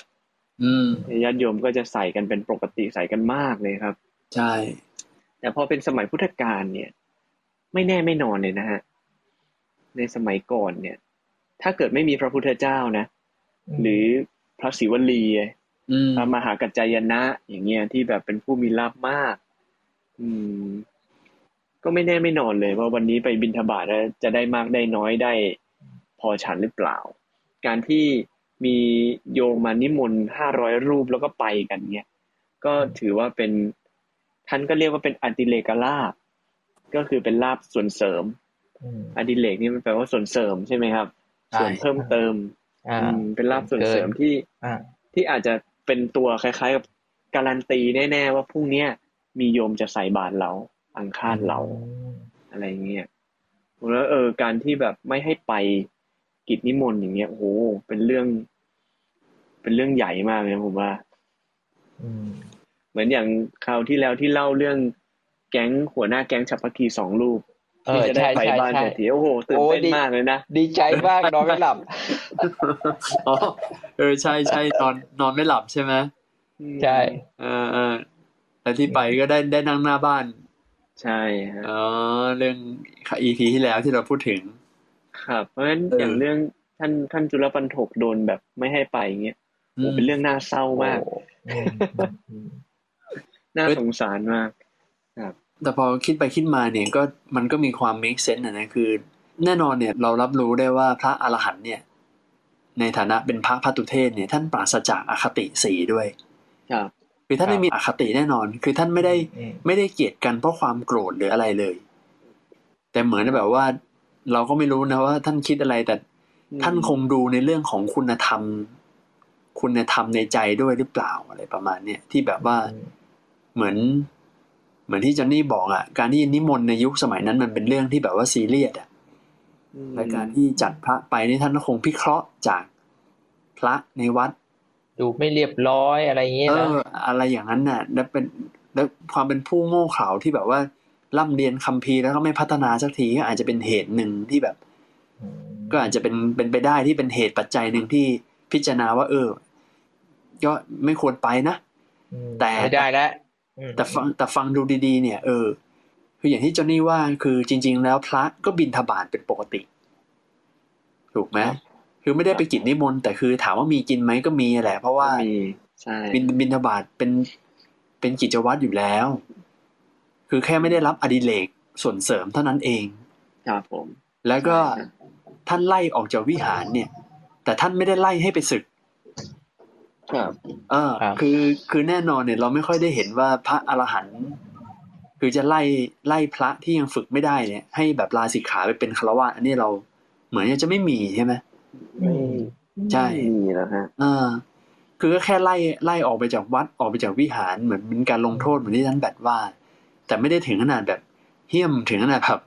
อืมญาติโยมก็จะใส่กันเป็นปกติใส่กันมากเลยครับ ใช่ แต่พอเป็นสมัยพุทธกาลเนี่ย ไม่แน่ไม่นอนเลยนะฮะ ในสมัยก่อนเนี่ย ถ้าเกิดไม่มีพระพุทธเจ้านะ หรือพระศิวลีอืมพระมหากัจจายนะ อย่างเงี้ยที่แบบเป็นผู้มีลาภมาก อืม ก็ไม่แน่ไม่นอนเลย ว่าวันนี้ไปบิณฑบาตแล้วจะได้มากได้น้อยได้ พอฉันหรือเปล่า การที่มีโยมมานิมนต์ห้าร้อยรูปแล้วก็ไปกันเนี่ยก็ถือว่าเป็นท่านก็เรียกว่าเป็นอดิเลกลาบ ก็คือเป็นลาบส่วนเสริมอืมอดิเลกนี่มันแปลว่าส่วนเสริมใช่ไหมครับใช่ส่วนเพิ่มเติมอ่าอืมเป็นลาบส่วนเสริมที่อ่าที่อาจจะเป็นตัวคล้าย ๆ กับการันตีแน่ๆว่าพรุ่งเนี้ยมีโยมจะใส่บาตรเรา อังคารเรา อะไรเงี้ยแล้วเออ การที่แบบไม่ให้ไปกิจนิมนต์อย่างเงี้ยโอ้โหเป็นเรื่อง เป็นเรื่องใหญ่มากเลยนะผมว่าอืมเหมือนอย่างคราวที่แล้วที่เล่าเรื่อง แก๊งหัวหน้าแก๊งฉับพักคีสองรูปเอที่อจะได้ใช่ไปใช่บ้านใช่เศรษฐีโอ้โหตื่นโอ้เต้นดีมากเลยนะ ดีใจมากนอนไม่หลับอ๋อเออใช่ใช่นอนนอนไม่หลับใช่ไหมใช่เออเออแต่ที่ไปก็ได้ได้นั่งหน้าบ้าน ใช่ฮะอ๋อเรื่อง EP ที่แล้วที่เราพูดถึง ครับ เพราะฉะนั้นเออออย่างเรื่องท่านท่านจุลปันถกโดนแบบไม่ให้ไปเงี้ยโอ้เป็นเรื่องน่าเศร้ามากโอ้อืมอืมน่าสงสารมาก แต่พอคิดไปคิดมาเนี่ยก็มันก็มีความ make sense นะนะคือ แน่นอนเนี่ยเรารับรู้ได้ว่าพระอรหันต์เนี่ยในฐานะเป็นพระพัตุเทศเนี่ยท่านปราศจากอคติสีด้วยครับคือท่านไม่มีอคติแน่นอน คือท่านไม่ได้อืมไม่ได้เกลียดกันเพราะความโกรธหรืออะไรเลย แต่เหมือนแบบว่าเราก็ไม่รู้นะว่า ท่านคิดอะไรแต่อืมท่านคงดูในเรื่องของคุณธรรม คุณธรรมในใจด้วยหรือเปล่าอะไรประมาณเนี้ยที่แบบว่าเหมือน เหมือนที่จอนนี่บอกอะการที่นิมนต์ในยุคสมัยนั้นมันเป็นเรื่องที่แบบว่าซีเรียสอะอืมและการที่จัดพระไปนี่ท่านก็คงพิเคราะห์จากพระในวัด ดูไม่เรียบร้อยอะไรอย่างเงี้ยเอนะออะไรอย่างนั้นน่ะ แล้วเป็นแล้วความเป็นผู้โง่เขลาที่แบบว่าร่ำเรียนคัมภีร์แล้วก็ไม่พัฒนาสักทีก็อาจจะเป็นเหตุหนึ่งที่แบบ ก็อาจจะเป็นเป็นไปได้ที่เป็นเหตุปัจจัยหนึ่งที่พิจารณาว่า เออ ก็ไม่ควรไปนะอืมแต่ไม่ได้แล้วอืม แต่ฟังแต่ฟังดูดีๆ เนี่ยเออคืออย่างที่จอนนี่ว่าคือจริง ๆ แล้วพระก็บินทบาทเป็นปกติ ถูกไหมคือไม่ได้ไปกินนิมนต์แต่คือถามว่ามีกินไหมก็มีแหละ เพราะว่ามีใช่บินบินทบาทเป็นเป็นกิจวัตรอยู่แล้ว คือแค่ไม่ได้รับอดิเรกส่วนเสริมเท่านั้นเองครับผม แล้วก็ท่านไล่ออกจากวิหารเนี่ย แต่ท่านไม่ได้ไล่ให้ไปศึก ครับเออคือคือแน่นอนเนี่ย เราไม่ค่อยได้เห็นว่าพระอรหันต์คือจะไล่ไล่พระที่ยังฝึกไม่ได้เนี่ย ให้แบบลาสิกขาไปเป็นฆราวาสอันนี้เราเหมือนจะไม่มีใช่ไหมไม่ใช่ไม่มีแล้วฮะอ่าคือก็แค่ไล่ไล่ออกไปจากวัดออกไปจากวิหารเหมือนเป็นการลงโทษเหมือนที่ท่านแบดว่า แต่ไม่ได้ถึงขนาดแบบเหี้ยมถึงขนาดแบบ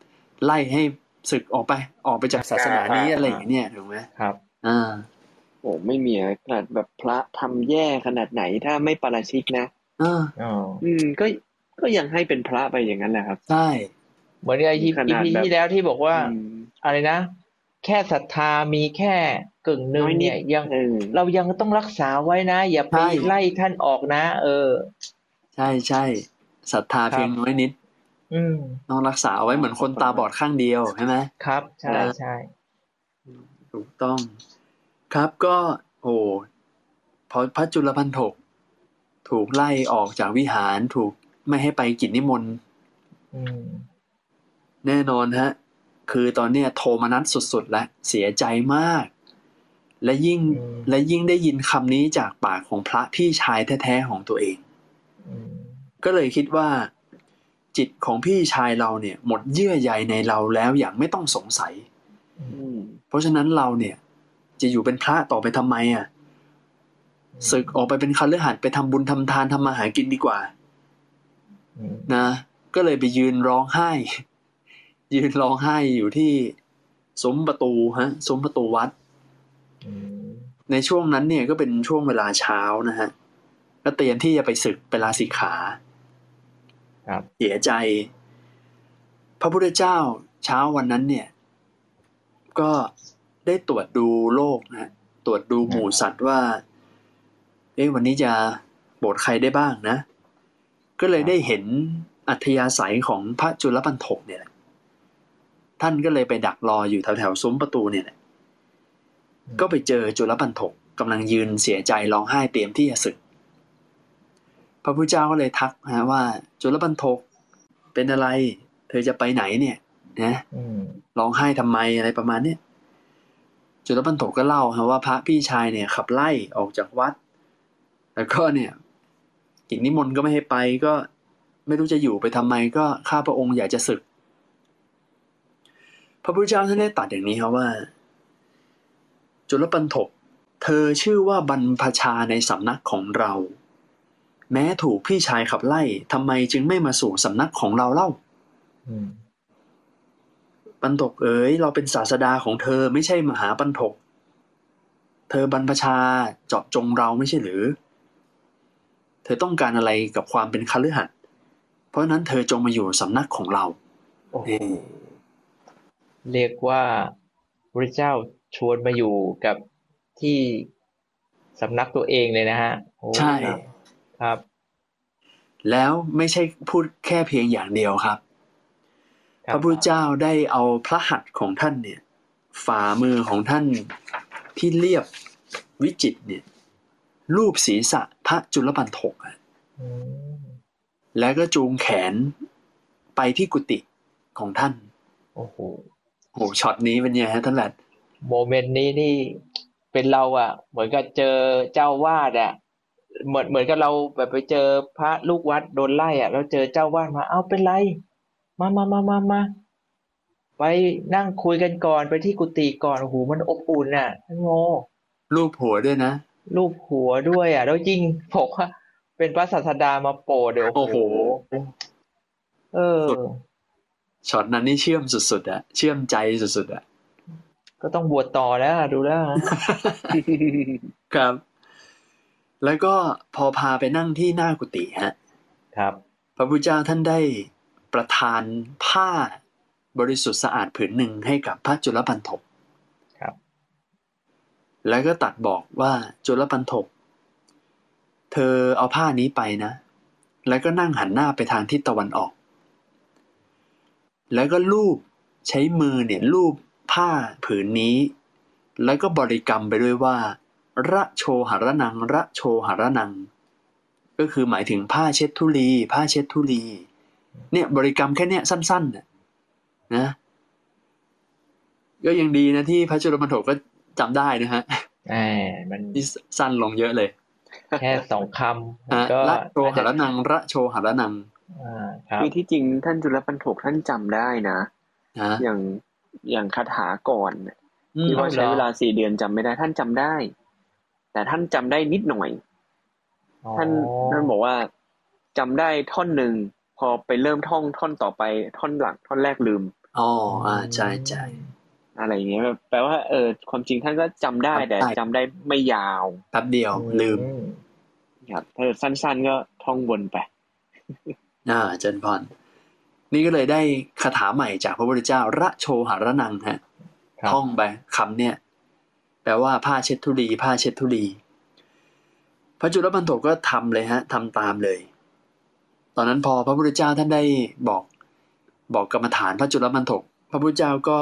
ไล่ให้ศึกออกไปออกไปจากศาสนานี้อะไรอย่างเงี้ยถูกไหมครับ อ่าโอ้ไม่มีอะขนาดแบบพระทำแย่ขนาดไหนถ้าไม่ปาราชิกนะอ่าอ๋ออืมก็ก็ยังให้เป็นพระไปอย่างนั้นแหละครับ ใช่ เหมือนไอ้ที่ขนาดพีแบบที่แล้วที่บอกว่าอืมอะไรนะ แค่ศรัทธามีแค่กึ่งหนึ่งน้อยนิดเนี่ยยังเออเรายังต้องรักษาไว้นะ อย่าไปใช่ไล่ท่านออกนะ เออ ใช่ใช่ศรัทธาครับเพียงน้อยนิดอืมต้องรักษาเอาไว้เหมือนคนตาบอดข้างเดียวใช่ไหมครับ ใช่เออใช่ถูกต้อง ครับก็โอ้พอพระจุลพันถกถูกไล่ออกจากวิหารถูกไม่ให้ไปกิจนิมนต์อืมแน่นอนฮะ คือตอนเนี้ยโทมนัสสุดๆ แล้วเสียใจมาก และยิ่งอืมและยิ่งได้ยินคำนี้จากปากของพระพี่ชายแท้ๆของตัวเองอืมก็เลยคิดว่า จิตของพี่ชายเราเนี่ย หมดเยื่อใยในเราแล้วอย่างไม่ต้องสงสัยอืมเพราะฉะนั้นเราเนี่ย จะอยู่เป็นพระต่อไปทำไมอะศึกออกไปเป็นคันเลือหัดไปทำบุญทำทานทำมาหากินดีกว่าอืมนะ ก็เลยไปยืนร้องไห้ ยืนร้องไห้อยู่ที่ซุ้มประตูฮะซุ้มประตูวัดอืมในช่วงนั้นเนี่ยก็เป็นช่วงเวลาเช้านะฮะก็เตรียมที่จะไปศึกไปลาสิกขาครับเสียใจ พระพุทธเจ้าเช้าวันนั้นเนี่ย ก็ ได้ตรวจดูโลกนะฮะตรวจดูหมู่สัตว์ว่า เอ๊ะวันนี้จะโปรดใครได้บ้างนะ ก็เลยได้เห็นอัธยาศัยของพระจุลปันถกเนี่ยแหละท่านก็เลยไปดักรออยู่แถวแถวๆซุ้มประตูเนี่ยแหละก็ไปเจอจุลปันถกกำลังยืนเสียใจร้องไห้เตรียมที่จะศึก พระพุทธเจ้าก็เลยทักนะว่า จุลปันถกเป็นอะไร เธอจะไปไหนเนี่ยนะอืมร้องไห้ทำไมอะไรประมาณเนี้ย จุลปันโถก็เล่าฮะว่าพระพี่ชายเนี่ยขับไล่ออกจากวัด แล้วก็เนี่ยกิจนิมนต์ก็ไม่ให้ไปก็ไม่รู้จะอยู่ไปทำไมก็ข้าพระองค์อยากจะศึก พระพุทธเจ้าท่านได้ตัดอย่างนี้ครับว่า จุลปันถกเธอชื่อว่าบรรพชาในสำนักของเรา แม้ถูกพี่ชายขับไล่ทำไมจึงไม่มาสู่สำนักของเราเล่า ปันถกเอ๋ยเราเป็นศาสดาของเธอไม่ใช่มหาปันถก เธอบรรพชาเจาะจงเราไม่ใช่หรือ เธอต้องการอะไรกับความเป็นคฤหัสถ์เพราะฉะนั้นเธอจงมาอยู่สำนักของเราโอ้โหนี่เรียกว่าพระเจ้าชวนมาอยู่กับที่สำนักตัวเองเลยนะฮะโอ้ใช่ครับครับ แล้วไม่ใช่พูดแค่เพียงอย่างเดียวครับคบ พระพุทธเจ้าได้เอาพระหัตถ์ของท่านเนี่ย ฝ่ามือของท่านที่เรียบวิจิตรเนี่ย รูปศีรษะพระจุลปันถกอะอืมแล้วก็จูงแขนไปที่กุฏิของท่าน โอ้โหโอ้โหช็อตนี้เป็นไงฮะท่านแหละโมเมนต์นี้นี่เป็นเราอะ เหมือนกับเจอเจ้าวาดอะเหมือนเหมือนกับเราแบบไปเจอพระลูกวัดโดนไล่อะแล้วเจอเจ้าวาดมา เอ้าเป็นไร มามามามามาไปนั่งคุยกันก่อนไปที่กุฏิก่อนโอ้โหมันอบอุ่นอะท่านโมรูปหัวด้วยนะรูปหัวด้วยอะ แล้วยิ่งบอกว่าเป็นพระศาสดามาโปรดเดี๋ยวโอ้โห เออช็อตนั้นนี่เชื่อมสุดๆอะเชื่อมใจสุดๆอะก็ต้องบวชต่อแล้วอะดูแล้วนะครับ แล้วก็พอพาไปนั่งที่หน้ากุฏิฮะ ครับ พระพุทธเจ้าท่านได้ ประทานผ้าบริสุทธิ์สะอาดผืนหนึ่งให้กับพระจุลปันถกครับ แล้วก็ตัดบอกว่าจุลปันถก เธอเอาผ้านี้ไปนะ แล้วก็นั่งหันหน้าไปทางทิศตะวันออก แล้วก็ลูบใช้มือเนี่ยลูบผ้าผืนนี้ แล้วก็บริกรรมไปด้วยว่า ระโชหรนัง ระโชหรนัง ก็คือหมายถึงผ้าเช็ดทุลี ผ้าเช็ดทุลี เนี่ยบริกรรมแค่เนี้ยสั้นๆน่ะนะก็ยังดีนะที่พระจุลปันถกก็จำได้นะฮะแหมมันที่สั้นลงเยอะเลย แค่สองคำมันฮะก็ระโชหน่าจะรนังระโชหรนังอ่าครับคือที่จริงท่านจุลปันโถกท่านจำได้นะนะอย่างอย่างคาถาก่อนน่ะอืมที่ว่าเอาเหรอใช้เวลาสี่เดือนจำไม่ได้ท่านจำได้ แต่ท่านจำได้นิดหน่อย ท่านท่านบอกว่าจำได้ท่อนหนึ่ง พอไปเริ่มท่องท่อนต่อไปท่อนหลังท่อนแรกลืมอ๋ออ่าใช่ใช่อะไรอย่างเงี้ยแปลว่าเออความจริงท่านก็จำได้จำได้แต่จำได้ไม่ยาวแป๊บเดียวลืมอืครับถ้าสั้น ๆ ก็ท่องวนไปอ่าเจนพรนี่ก็เลยได้คาถาใหม่จากพระพุทธเจ้าระโชหรนังฮะครับท่องไปคำเนี่ย แปลว่าผ้าเช็ดทุลีผ้าเช็ดทุลีพระจุลปันโถก็ทำเลยฮะทำตามเลย ตอนนั้นพอพระพุทธเจ้าท่านได้บอกบอกกรรมฐานพระจุลปันโถพระพุทธเจ้าก็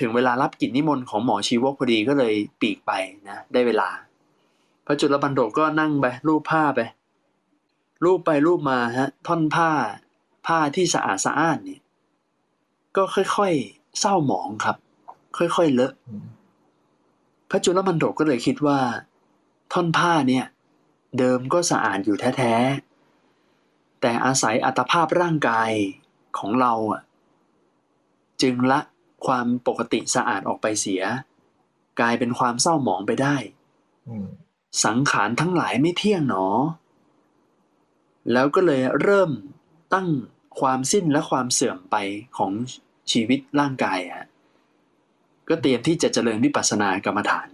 ถึงเวลารับกิจนิมนต์ของหมอชีวกพอดีก็เลยปีกไปนะได้เวลา พระจุลปันโถก็นั่งไปรูปผ้าไป รูปไปรูปมาฮะท่อนผ้า ผ้าที่สะอาดสะอ้านเนี่ยก็ค่อยๆเศร้าหมองครับ ค่อยๆเลอะ พระจุลมันโดกก็เลยคิดว่า ท่อนผ้าเนี่ย เดิมก็สะอาดอยู่แท้ๆ แต่อาศัยอัตภาพร่างกายของเราอะจึงละความปกติสะอาดออกไปเสีย กลายเป็นความเศร้าหมองไปได้อืมสังขารทั้งหลายไม่เที่ยงหนอ แล้วก็เลยเริ่มตั้งความสิ้นและความเสื่อมไปของชีวิตร่างกายฮะก็เตรียมที่จะเจริญวิปัสสนากรรมฐาน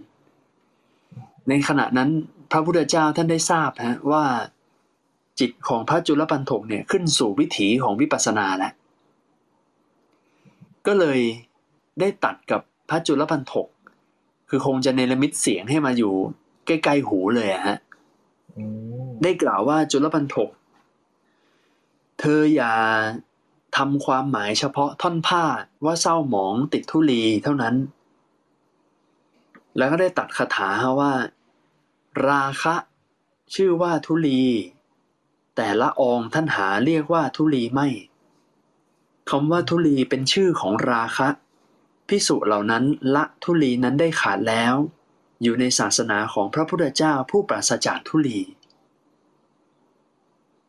ในขณะนั้นพระพุทธเจ้าท่านได้ทราบฮะว่า จิตของพระจุลปันถกเนี่ยขึ้นสู่วิถีของวิปัสสนาแล้วก็เลยได้ตัดกับพระจุลปันถก คือคงจะเนรมิตเสียงให้มาอยู่ใกล้ๆหูเลยฮะได้กล่าวว่าจุลปันถก เธออย่าทำความหมายเฉพาะท่อนผ้าว่าเศร้าหมองติดทุลีเท่านั้น แล้วก็ได้ตัดคาถาว่า ราคะ ชื่อว่าทุลี แต่ละอองท่านหาเรียกว่าทุลีไม่คำว่าทุลีเป็นชื่อของราคะพิสุเหล่านั้นละทุลีนั้นได้ขาดแล้ว อยู่ในศาสนาของพระพุทธเจ้าผู้ปราศจากทุลี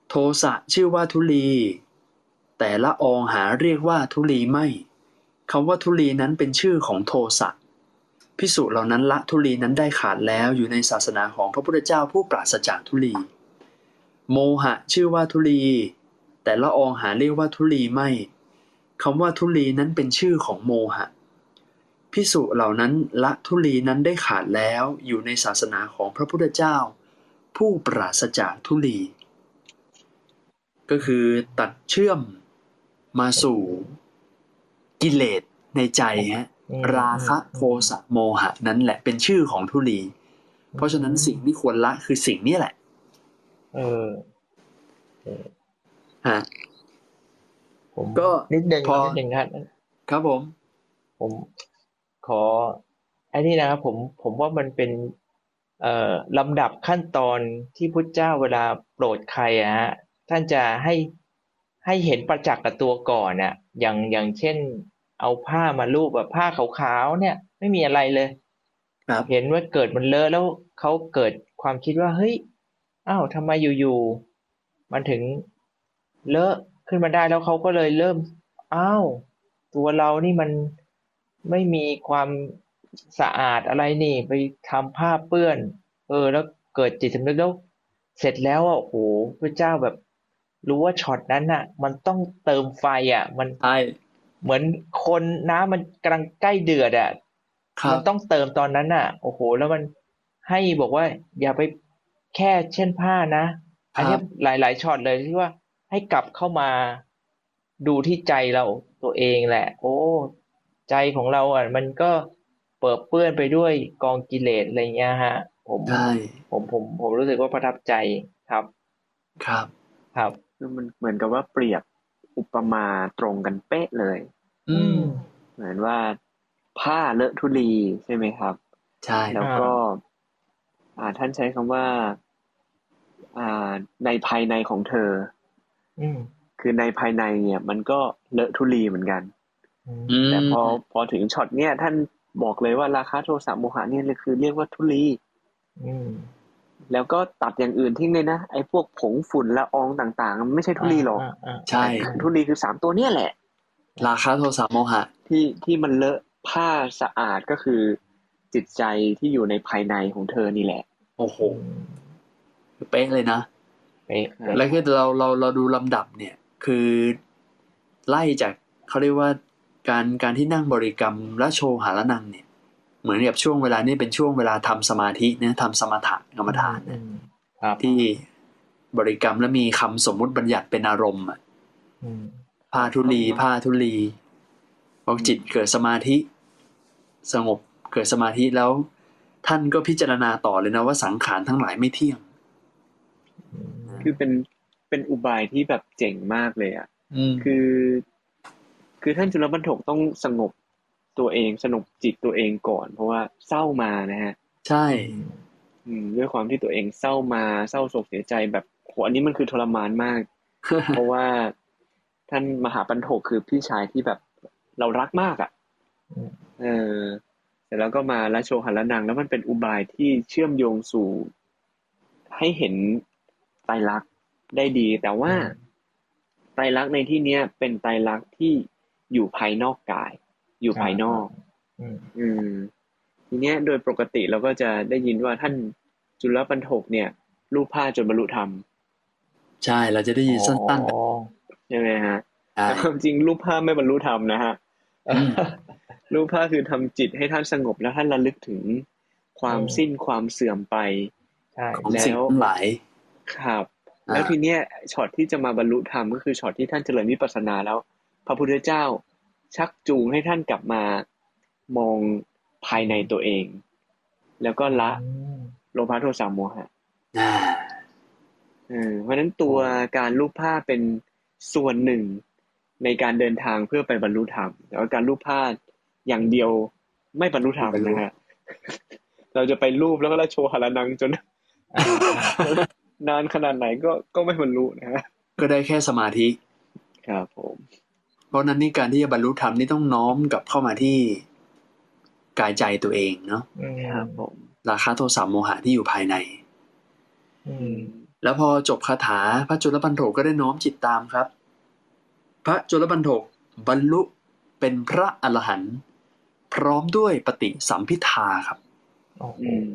โทสะชื่อว่าทุลี แต่ละอองหาเรียกว่าทุลีไม่คำว่าทุลีนั้นเป็นชื่อของโทสะพิสุเหล่านั้นละทุลีนั้นได้ขาดแล้วอยู่ในศาสนาของพระพุทธเจ้าผู้ปราศจากทุลี โมหะชื่อว่าทุลี แต่ละอองหาเรียกว่าทุลีไม่คำว่าทุลีนั้นเป็นชื่อของโมหะพิสุเหล่านั้นละทุลีนั้นได้ขาดแล้วอยู่ในศาสนาของพระพุทธเจ้า ผู้ปราศจากทุลี ก็คือตัดเชื่อมมาสู่กิเลสในใจฮะอืมราคะโทสะโมหะนั้นแหละเป็นชื่อของทุลี เพราะฉะนั้นสิ่งที่ควรละคือสิ่งนี้แหละ เออฮะผมก็นิดหนึ่งพอนิดหนึ่งครับครับผม ผมขอไอ้นี่นะครับผมผมว่ามันเป็น เอ่อลำดับขั้นตอนที่พุทธเจ้าเวลาโปรดใครอะฮะท่านจะให้ให้เห็นประจักษ์กับตัวก่อนอะอย่างอย่างเช่น เอาผ้ามาลูบแบบผ้าขาวๆเนี่ย ไม่มีอะไรเลยครับเห็นว่าเกิดมันเลอะแล้วเขาเกิดความคิดว่าเฮ้ย อ้าวทำไมอยู่ๆมันถึงเลอะขึ้นมาได้แล้วเขาก็เลยเริ่มอ้าวตัวเรานี่มันไม่มีความสะอาดอะไรนี่ ไปทำผ้าเปื้อน เออ แล้วเกิดจิตสำนึกแล้ว เสร็จแล้วอะโอ้โหพระเจ้าแบบ รู้ว่าช็อตนั้นน่ะ มันต้องเติมไฟอะ มันใช่เหมือนคนน้ำมันกำลังใกล้เดือดอะครัมับนต้องเติมตอนนั้นน่ะ โอ้โห แล้วมันให้บอกว่า อย่าไป แค่เช่นผ้านะ อันเนี้ยหลาย ๆช็อตเลยที่ว่าให้กลับเข้ามาดูที่ใจเราตัวเองแหละ โอ้ ใจของเราอะ มันก็เปิดเปื้อนไปด้วยกองกิเลสอะไรเงี้ยฮะ ผมใช่ผมผมผมรู้สึกว่าประทับใจครับ ครับ ครับคือมันเหมือนกับว่าเปรียบอุปมาตรงกันเป๊ะเลย อืม เหมือนว่าผ้าเลอะทุลีใช่ไหมครับ ใช่แล้วก็ อ่าท่านใช้คำว่าอ่า ในภายในของเธออืมคือในภายในเนี่ย มันก็เลอะทุลีเหมือนกันอืมมแต่พอพอถึงช็อตเนี่ย ท่านบอกเลยว่าราคาโทสะโมหะเนี่ยเลยคือเรียกว่าทุลีอืมแล้วก็ตัดอย่างอื่นทิ้งเลยนะไอ้พวกผงฝุ่นละอองต่างๆ มันไม่ใช่ทุลีหรอกาาใช่ทุลีคือสามตัวเนี่ยแหละ ราคาโทสะโมหะ ที่ที่มันเลอะผ้าสะอาดก็คือจิตใจที่อยู่ในภายในของเธอนี่แหละ โอ้โหอืม เป๊ะเลยนะเป๊ะแล้วคือเราเราเราดูลำดับเนี่ย คือไล่จากเขาเรียกว่าการการที่นั่งบริกรรมและโชหารนังเนี่ย เหมือนกับช่วงเวลานี้เป็นช่วงเวลาทำสมาธินะทำสมถะกรรมฐานอืนะมครับที่บริกรรมแล้วมีคำสมมุติบัญญัติเป็นอารมณ์อะอืมพาทุลีพาทุลีพอจิตเกิดสมาธิ สงบเกิดสมาธิแล้ว ท่านก็พิจารณาต่อเลยนะว่าสังขารทั้งหลายไม่เที่ยง คือเป็นเป็นอุบายที่แบบเจ๋งมากเลยอะอืมคือ คือท่านจุลบรรทกต้องสงบตัวเองสงบจิตตัวเองก่อน เพราะว่าเศร้ามานะฮะ ใช่ อืมด้วยความที่ตัวเองเศร้ามาเศร้าโศกเสียใจแบบโหอันนี้มันคือทรมานมาก เพราะว่าท่านมหาปันโทกคือพี่ชายที่แบบเรารักมากอะอืมเออเสร็จแล้วก็มาละโชหันละนางแล้วมันเป็นอุบายที่เชื่อมโยงสู่ ให้เห็น ไตรลักษณ์ได้ดี แต่ว่าไตรลักษณ์ในที่เนี้ย เป็นไตรลักษณ์ที่อยู่ภายนอกกาย อยู่ภายนอก อืมอืมทีเนี้ยโดยปกติเราก็จะได้ยินว่าท่านจุลปันโทกเนี่ยรูปผ้าจนบรรลุธรรม ใช่เราจะได้ยินสั้นอ๋อใช่ไหมฮะๆใช่แต่ความจริงรูปผ้าไม่บรรลุธรรมนะฮะรูปผ้าคือทำจิตให้ท่านสงบแล้วท่านระลึกถึงความอืมสิ้นความเสื่อมไปใช่ของแล้วสิ่งทั้งหลาย ครับอ่าแล้วทีเนี้ยช็อตที่จะมาบรรลุธรรมก็คือช็อตที่ท่านเจริญวิปัสสนาแล้ว พระพุทธเจ้าชักจูงให้ท่านกลับมามองภายในตัวเอง แล้วก็ละอืมโลภะโทสะโมหะอ่าเออเพราะฉะนั้นตัวการรูปผ้าเป็นส่วนหนึ่งในการเดินทางเพื่อไปบรรลุธรรมแต่ว่าการรูปผ้าอย่างเดียวไม่บรรลุธรรมไม่บรรลุนะฮะเราจะไปรูปแล้วก็ละโชว์หารานังจนอ่า นานขนาดไหนก็ก็ไม่บรรลุนะฮะก็ได้แค่สมาธิครับผม เพราะฉะนั้นนี่การที่จะบรรลุธรรมนี่ต้องน้อมกลับเข้ามาที่กายใจตัวเองเนาะอืมครับผม ราคาโทสะโมหะที่อยู่ภายในอือืมมแล้วพอจบคาถาพระจุลปันโถก็ได้น้อมจิตตามครับ พระจุลปันโถบรรลุเป็นพระอรหันต์พร้อมด้วยปฏิสัมพิทาครับโอ้โหอืม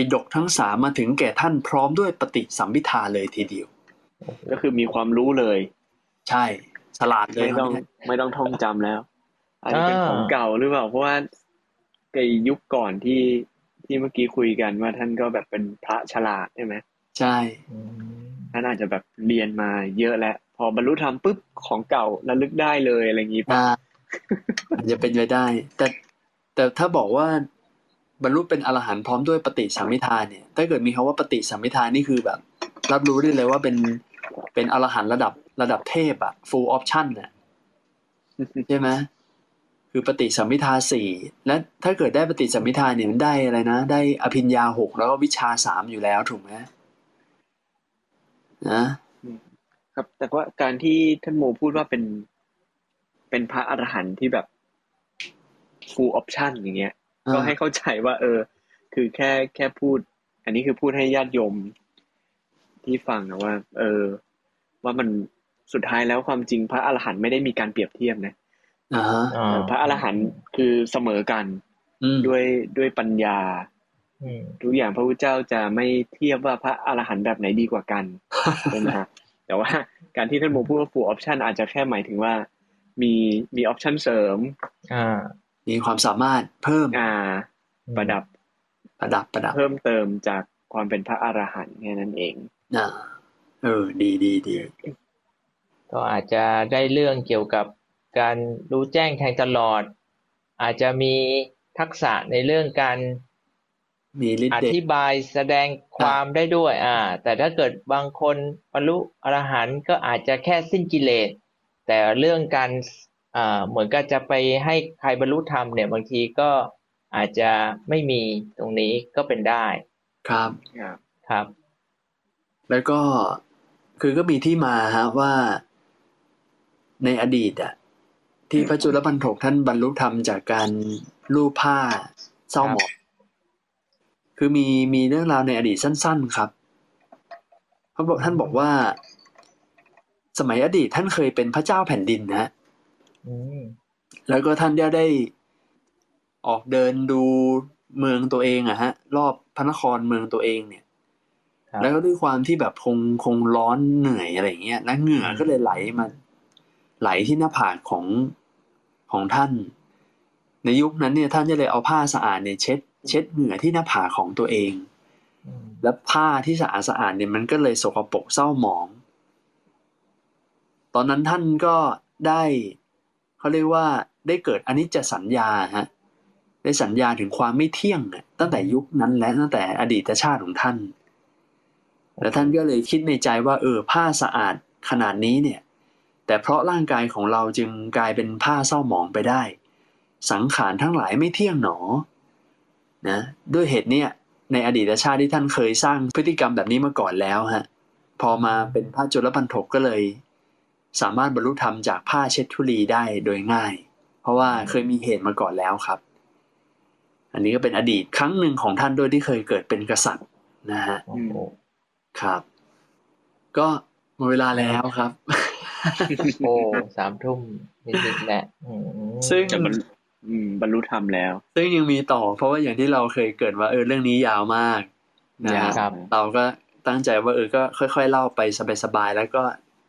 ปิดกทั้งสามมาถึงแก่ท่านพร้อมด้วยปฏิสัมพิทาเลยทีเดียว ก็คือมีความรู้เลย ใช่ฉลาดเลยไม่ต้องคนเนี้ยไม่ต้องท่องจำแล้วอาจจะเป็นของเก่าหรือเปล่าเพราะว่าในยุคก่อนที่ที่เมื่อกี้คุยกันว่าท่านก็แบบเป็นพระฉลาดใช่ไหมใช่อืมท่านอาจจะแบบเรียนมาเยอะแล้ว พอบรรลุธรรมปุ๊บของเก่าระลึกได้เลยอะไรอย่างงี้ป่ะอ่าอาจจะเป็นไปได้ แต่แต่ถ้าบอกว่า บรรลุเป็นอรหันต์พร้อมด้วยปฏิสัมพิทาเนี่ย ถ้าเกิดมีคำว่าปฏิสัมพิทานี่คือแบบ รับรู้ได้เลยว่าเป็นเป็นอรหันต์ระดับระดับเทพอะ full option น่ะใช่ไหมคือปฏิสัมพิทาสี่และถ้าเกิดได้ปฏิสัมพิทาเนี่ยมันได้อะไรนะ ได้อภิญญาหกแล้วก็วิชาสามอยู่แล้วถูกไหมนะครับ แต่ว่าการที่ท่านโมพูดว่าเป็นเป็นพระอรหันต์ที่แบบ full option อย่างเงี้ย ก็ให้เข้าใจว่า เออ คือแค่แค่พูด อันนี้คือพูดให้ญาติโยมที่ฟังนะว่า เออ ว่ามันสุดท้ายแล้วความจริงพระอรหันต์ไม่ได้มีการเปรียบเทียบนะอ่าฮะอ่าพระอรหันต์คือเสมอกันอืมด้วยด้วยปัญญาอืมทุกอย่างพระพุทธเจ้าจะไม่เทียบว่าพระอรหันต์แบบไหนดีกว่ากันใช่ไหมฮะแต่ว่าการที่ท่านโมพูดว่า full option อาจจะแค่หมายถึงว่า มีมีออปชันเสริมอ่า มีความสามารถเพิ่มอ่า ประดับประดับประดับ เพิ่มเติมจากความเป็นพระอรหันต์แค่นั้นเองอ่าเออ ดีดีดีก็อาจจะได้เรื่องเกี่ยวกับการรู้แจ้งแทงตลอด อาจจะมีทักษะในเรื่องการมีฤทอธิ์เดชธิบายแสดงความได้ด้วย อ่า แต่ถ้าเกิดบางคนบรรลุอรหันต์ก็อาจจะแค่สิ้นกิเลส แต่เรื่องการอ่า เหมือนกับจะไปให้ใครบรรลุธรรมเนี่ยบางทีก็อาจจะไม่มีตรงนี้ก็เป็นได้ ครับครับครับแล้วก็คือก็มีที่มาฮะว่าในอดีตอะที่พระจุลปันถกท่านบรรลุธรรมจากการลูบผ้าเศร้าหมองคือมีมีเรื่องราวในอดีตสั้น ๆ ครับเขาบอกท่านบอกว่า สมัยอดีตท่านเคยเป็นพระเจ้าแผ่นดินนะฮะอืม แล้วก็ท่านได้ได้ออกเดินดูเมืองตัวเองอะฮะ รอบพระนครเมืองตัวเองเนี่ยครับแล้วก็ด้วยความที่แบบคงคงร้อนเหนื่อยอะไรอย่างเงี้ยแล้วเหงื่อก็เลยไหลมา ไหลที่หน้าผากของของท่าน ในยุคนั้นเนี่ย ท่านจะเลยเอาผ้าสะอาดเนี่ยเช็ด เช็ดเหงื่อที่หน้าผากของตัวเองอืมแล้วผ้าที่สะอาดสะอาดเนี่ยมันก็เลยสกปรกเศร้าหมอง ตอนนั้นท่านก็ได้ เขาเรียกว่าได้เกิดอันิจจสัญญาฮะได้สัญญาถึงความไม่เที่ยงตั้งแต่ยุคนั้นและตั้งแต่อดีตชาติของท่าน แล้วท่านก็เลยคิดในใจว่า เออผ้าสะอาดขนาดนี้เนี่ย แต่เพราะร่างกายของเราจึงกลายเป็นผ้าเศร้าหมองไปได้ สังขารทั้งหลายไม่เที่ยงหนอนะด้วยเหตุเนี้ยในอดีตชาติที่ท่านเคยสร้างพฤติกรรมแบบนี้มาก่อนแล้วฮะพอมาเป็นพระจุลปันถกก็เลย สามารถบรรลุธรรมจากผ้าเช็ดทุลีได้โดยง่าย เพราะว่าเคยมีเหตุมาก่อนแล้วครับ อันนี้ก็เป็นอดีตครั้งหนึ่งของท่านด้วยที่เคยเกิดเป็นกษัตริย์นะฮะโอ้โหครับ ก็หมดเวลาแล้วครับ โอ้สามทุ่มนิดๆแหละอืมซึ่งจะบรรลุอืมบรรลุธรรมแล้ว ซึ่งยังมีต่อ เพราะว่าอย่างที่เราเคยเกริดว่าเออเรื่องนี้ยาวมากนะฮะครับ เราก็ตั้งใจว่าเออก็ค่อย ๆ เล่าไปสบายๆแล้วก็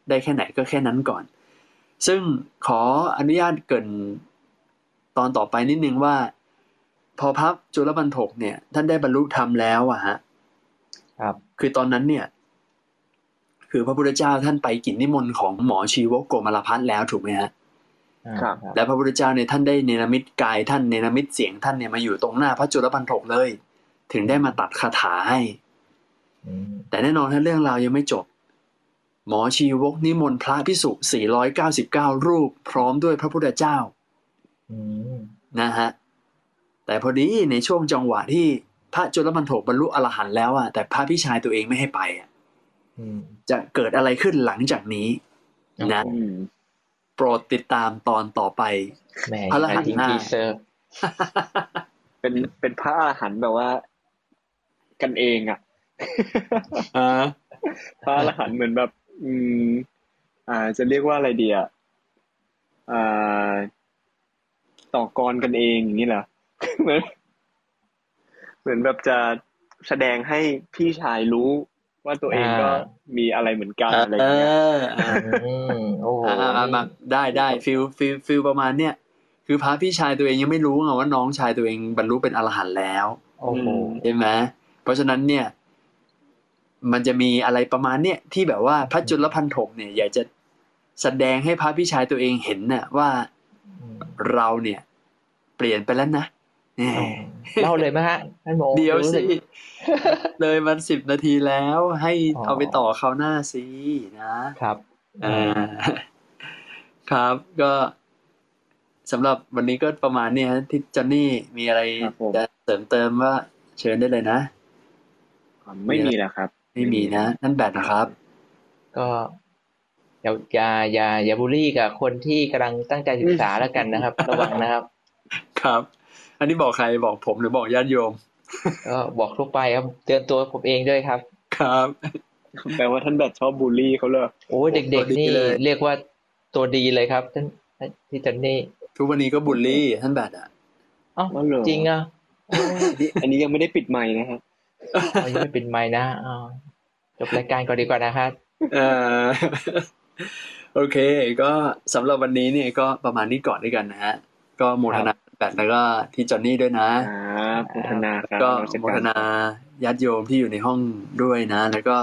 ได้แค่ไหนก็แค่นั้นก่อน ซึ่งขออนุญาตเกรินตอนต่อไปนิดนึงว่าพพอพระจุลปันถกเนี่ย ท่านได้บรรลุธรรมแล้วอะฮะครับ คือตอนนั้นเนี่ย คือพระพุทธเจ้าท่านไปกิจนิมนต์ของหมอชีวกโกมารพัฒน์แล้วถูกไหมฮะครับ และพระพุทธเจ้าเนี่ยท่านได้เนรมิตกายท่านเนรมิตเสียงท่านเนี่ยมาอยู่ตรงหน้าพระจุลปันถกเลย ถึงได้มาตัดคาถาให้อืมแต่แน่นอนถ้าเรื่องราวยังไม่จบ หมอชีวกนิมนต์พระพิสุ 499 รูป พร้อมด้วยพระพุทธเจ้าอืมนะฮะ แต่พอดีในช่วงจังหวะที่พระจุลปันโถบรรลุอรหันต์แล้วอะแต่พระพี่ชายตัวเองไม่ให้ไปอะอืมจะเกิดอะไรขึ้นหลังจากนี้ นะอืมโปรดติดตามตอนต่อไปแหม่พระรหัสทิ้งหน้าทีเซอร์เป็นเป็นพระอรหันต์แบบว่า กันเองอะอ่าพระอรหันต์เหมือนแบบ อืม อ่า จะเรียกว่าอะไรดีอะอ่า ต่อกรกันเองอย่างนี้เหรอ เหมือนเหมือนแบบจะแสดงให้พี่ชายรู้ว่าตัวเองก็มีอะไรเหมือนกันอะไรอเอย่างเงี้ยออ่าอืมโอ้โหอ่าอ่ามาได้ได้ feel feel feel ประมาณเนี้ยคือพระพี่ชายตัวเองยังไม่รู้ไงว่าน้องชายตัวเองบรรลุเป็นอรหันต์แล้วโอ้โหใช่ไหมเพราะฉะนั้นเนี่ย มันจะมีอะไรประมาณเนี้ยที่แบบว่าพระจุลพันถกเนี่ยอยากจะแสดงให้พระพี่ชายตัวเองเห็นน่ะว่าอืมเราเนี่ย เปลี่ยนไปแล้วนะแหมเล่าเลยไหมฮะท่านโมเดี๋ยวรู้สิกเลยมันสิบนาทีแล้วให้อ๋อเอาไปต่อคราวหน้าสินะครับอ่าครับก็สำหรับวันนี้ก็ประมาณเนี้ยฮะที่จอนนี่มีอะไรครับผมจะเสริมเติมว่าเชิญได้เลยนะ ไม่มีแล้วครับ ไม่มีนะ นั่นแบตนะครับ ก็อย่าอย่าอย่าอย่าบูลลี่กับคนที่กำลังตั้งใจศึกษาแล้วกันนะครับ ระวังนะครับ ครับ อันนี้บอกใครบอกผมหรือบอกญาติโยม ก็บอกทั่วไปครับเตือนตัวผมเองด้วยครับ ครับแปลว่าท่านแบบชอบบูลลี่เขาเลยโอ้ยเด็กตัวดีๆนี่เลยเรียกว่าตัวดีเลยครับท่านที่จันนี่ ทุกวันนี้ก็บุลลี่ท่านแบตอะเอ้าอ๋อเหรอจริงอะโอ้ยอันนี้ยังไม่ได้ปิดไมค์นะฮะเอา ยังไม่เป็นไม้นะอ้าวจบรายการก่อนดีกว่านะครับเออโอเค ก็สำหรับวันนี้เนี่ยก็ประมาณนี้ก่อนด้วยกันนะฮะ ก็โมทนาแบตแล้วก็ที่จอนนี่ด้วยนะครับโมทนาครับก็นมัสโมกทนาญาติโยมที่อยู่ในห้องด้วยนะ แล้วก็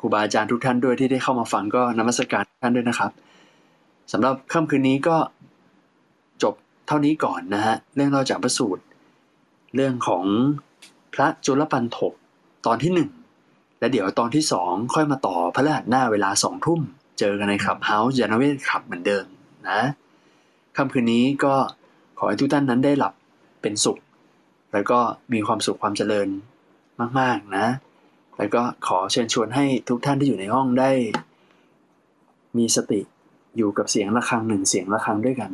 ครูบาอาจารย์ทุกท่านด้วยที่ได้เข้ามาฟังก็นมัสการทุกท่านด้วยนะครับสำหรับค่ำคืนนี้ก็จบเท่านี้ก่อนนะฮะ เรื่องเล่าจากพระสูตร เรื่องของ พระจุลปันถกตอนที่หนึ่งและเดี๋ยวตอนที่สองค่อยมาต่อพระรหัสหน้าเวลาสองทุ่ม เจอกันในคลับเฮาส์ยานเวทคลับเหมือนเดิมนะค่ำคืนนี้ก็ขอให้ทุกท่านนั้นได้หลับเป็นสุข แล้วก็มีความสุขความเจริญมาก ๆ นะ แล้วก็ขอเชิญชวนให้ทุกท่านที่อยู่ในห้องได้ มีสติอยู่กับเสียงะระฆังหนึ่งเสียงะระฆังด้วยกัน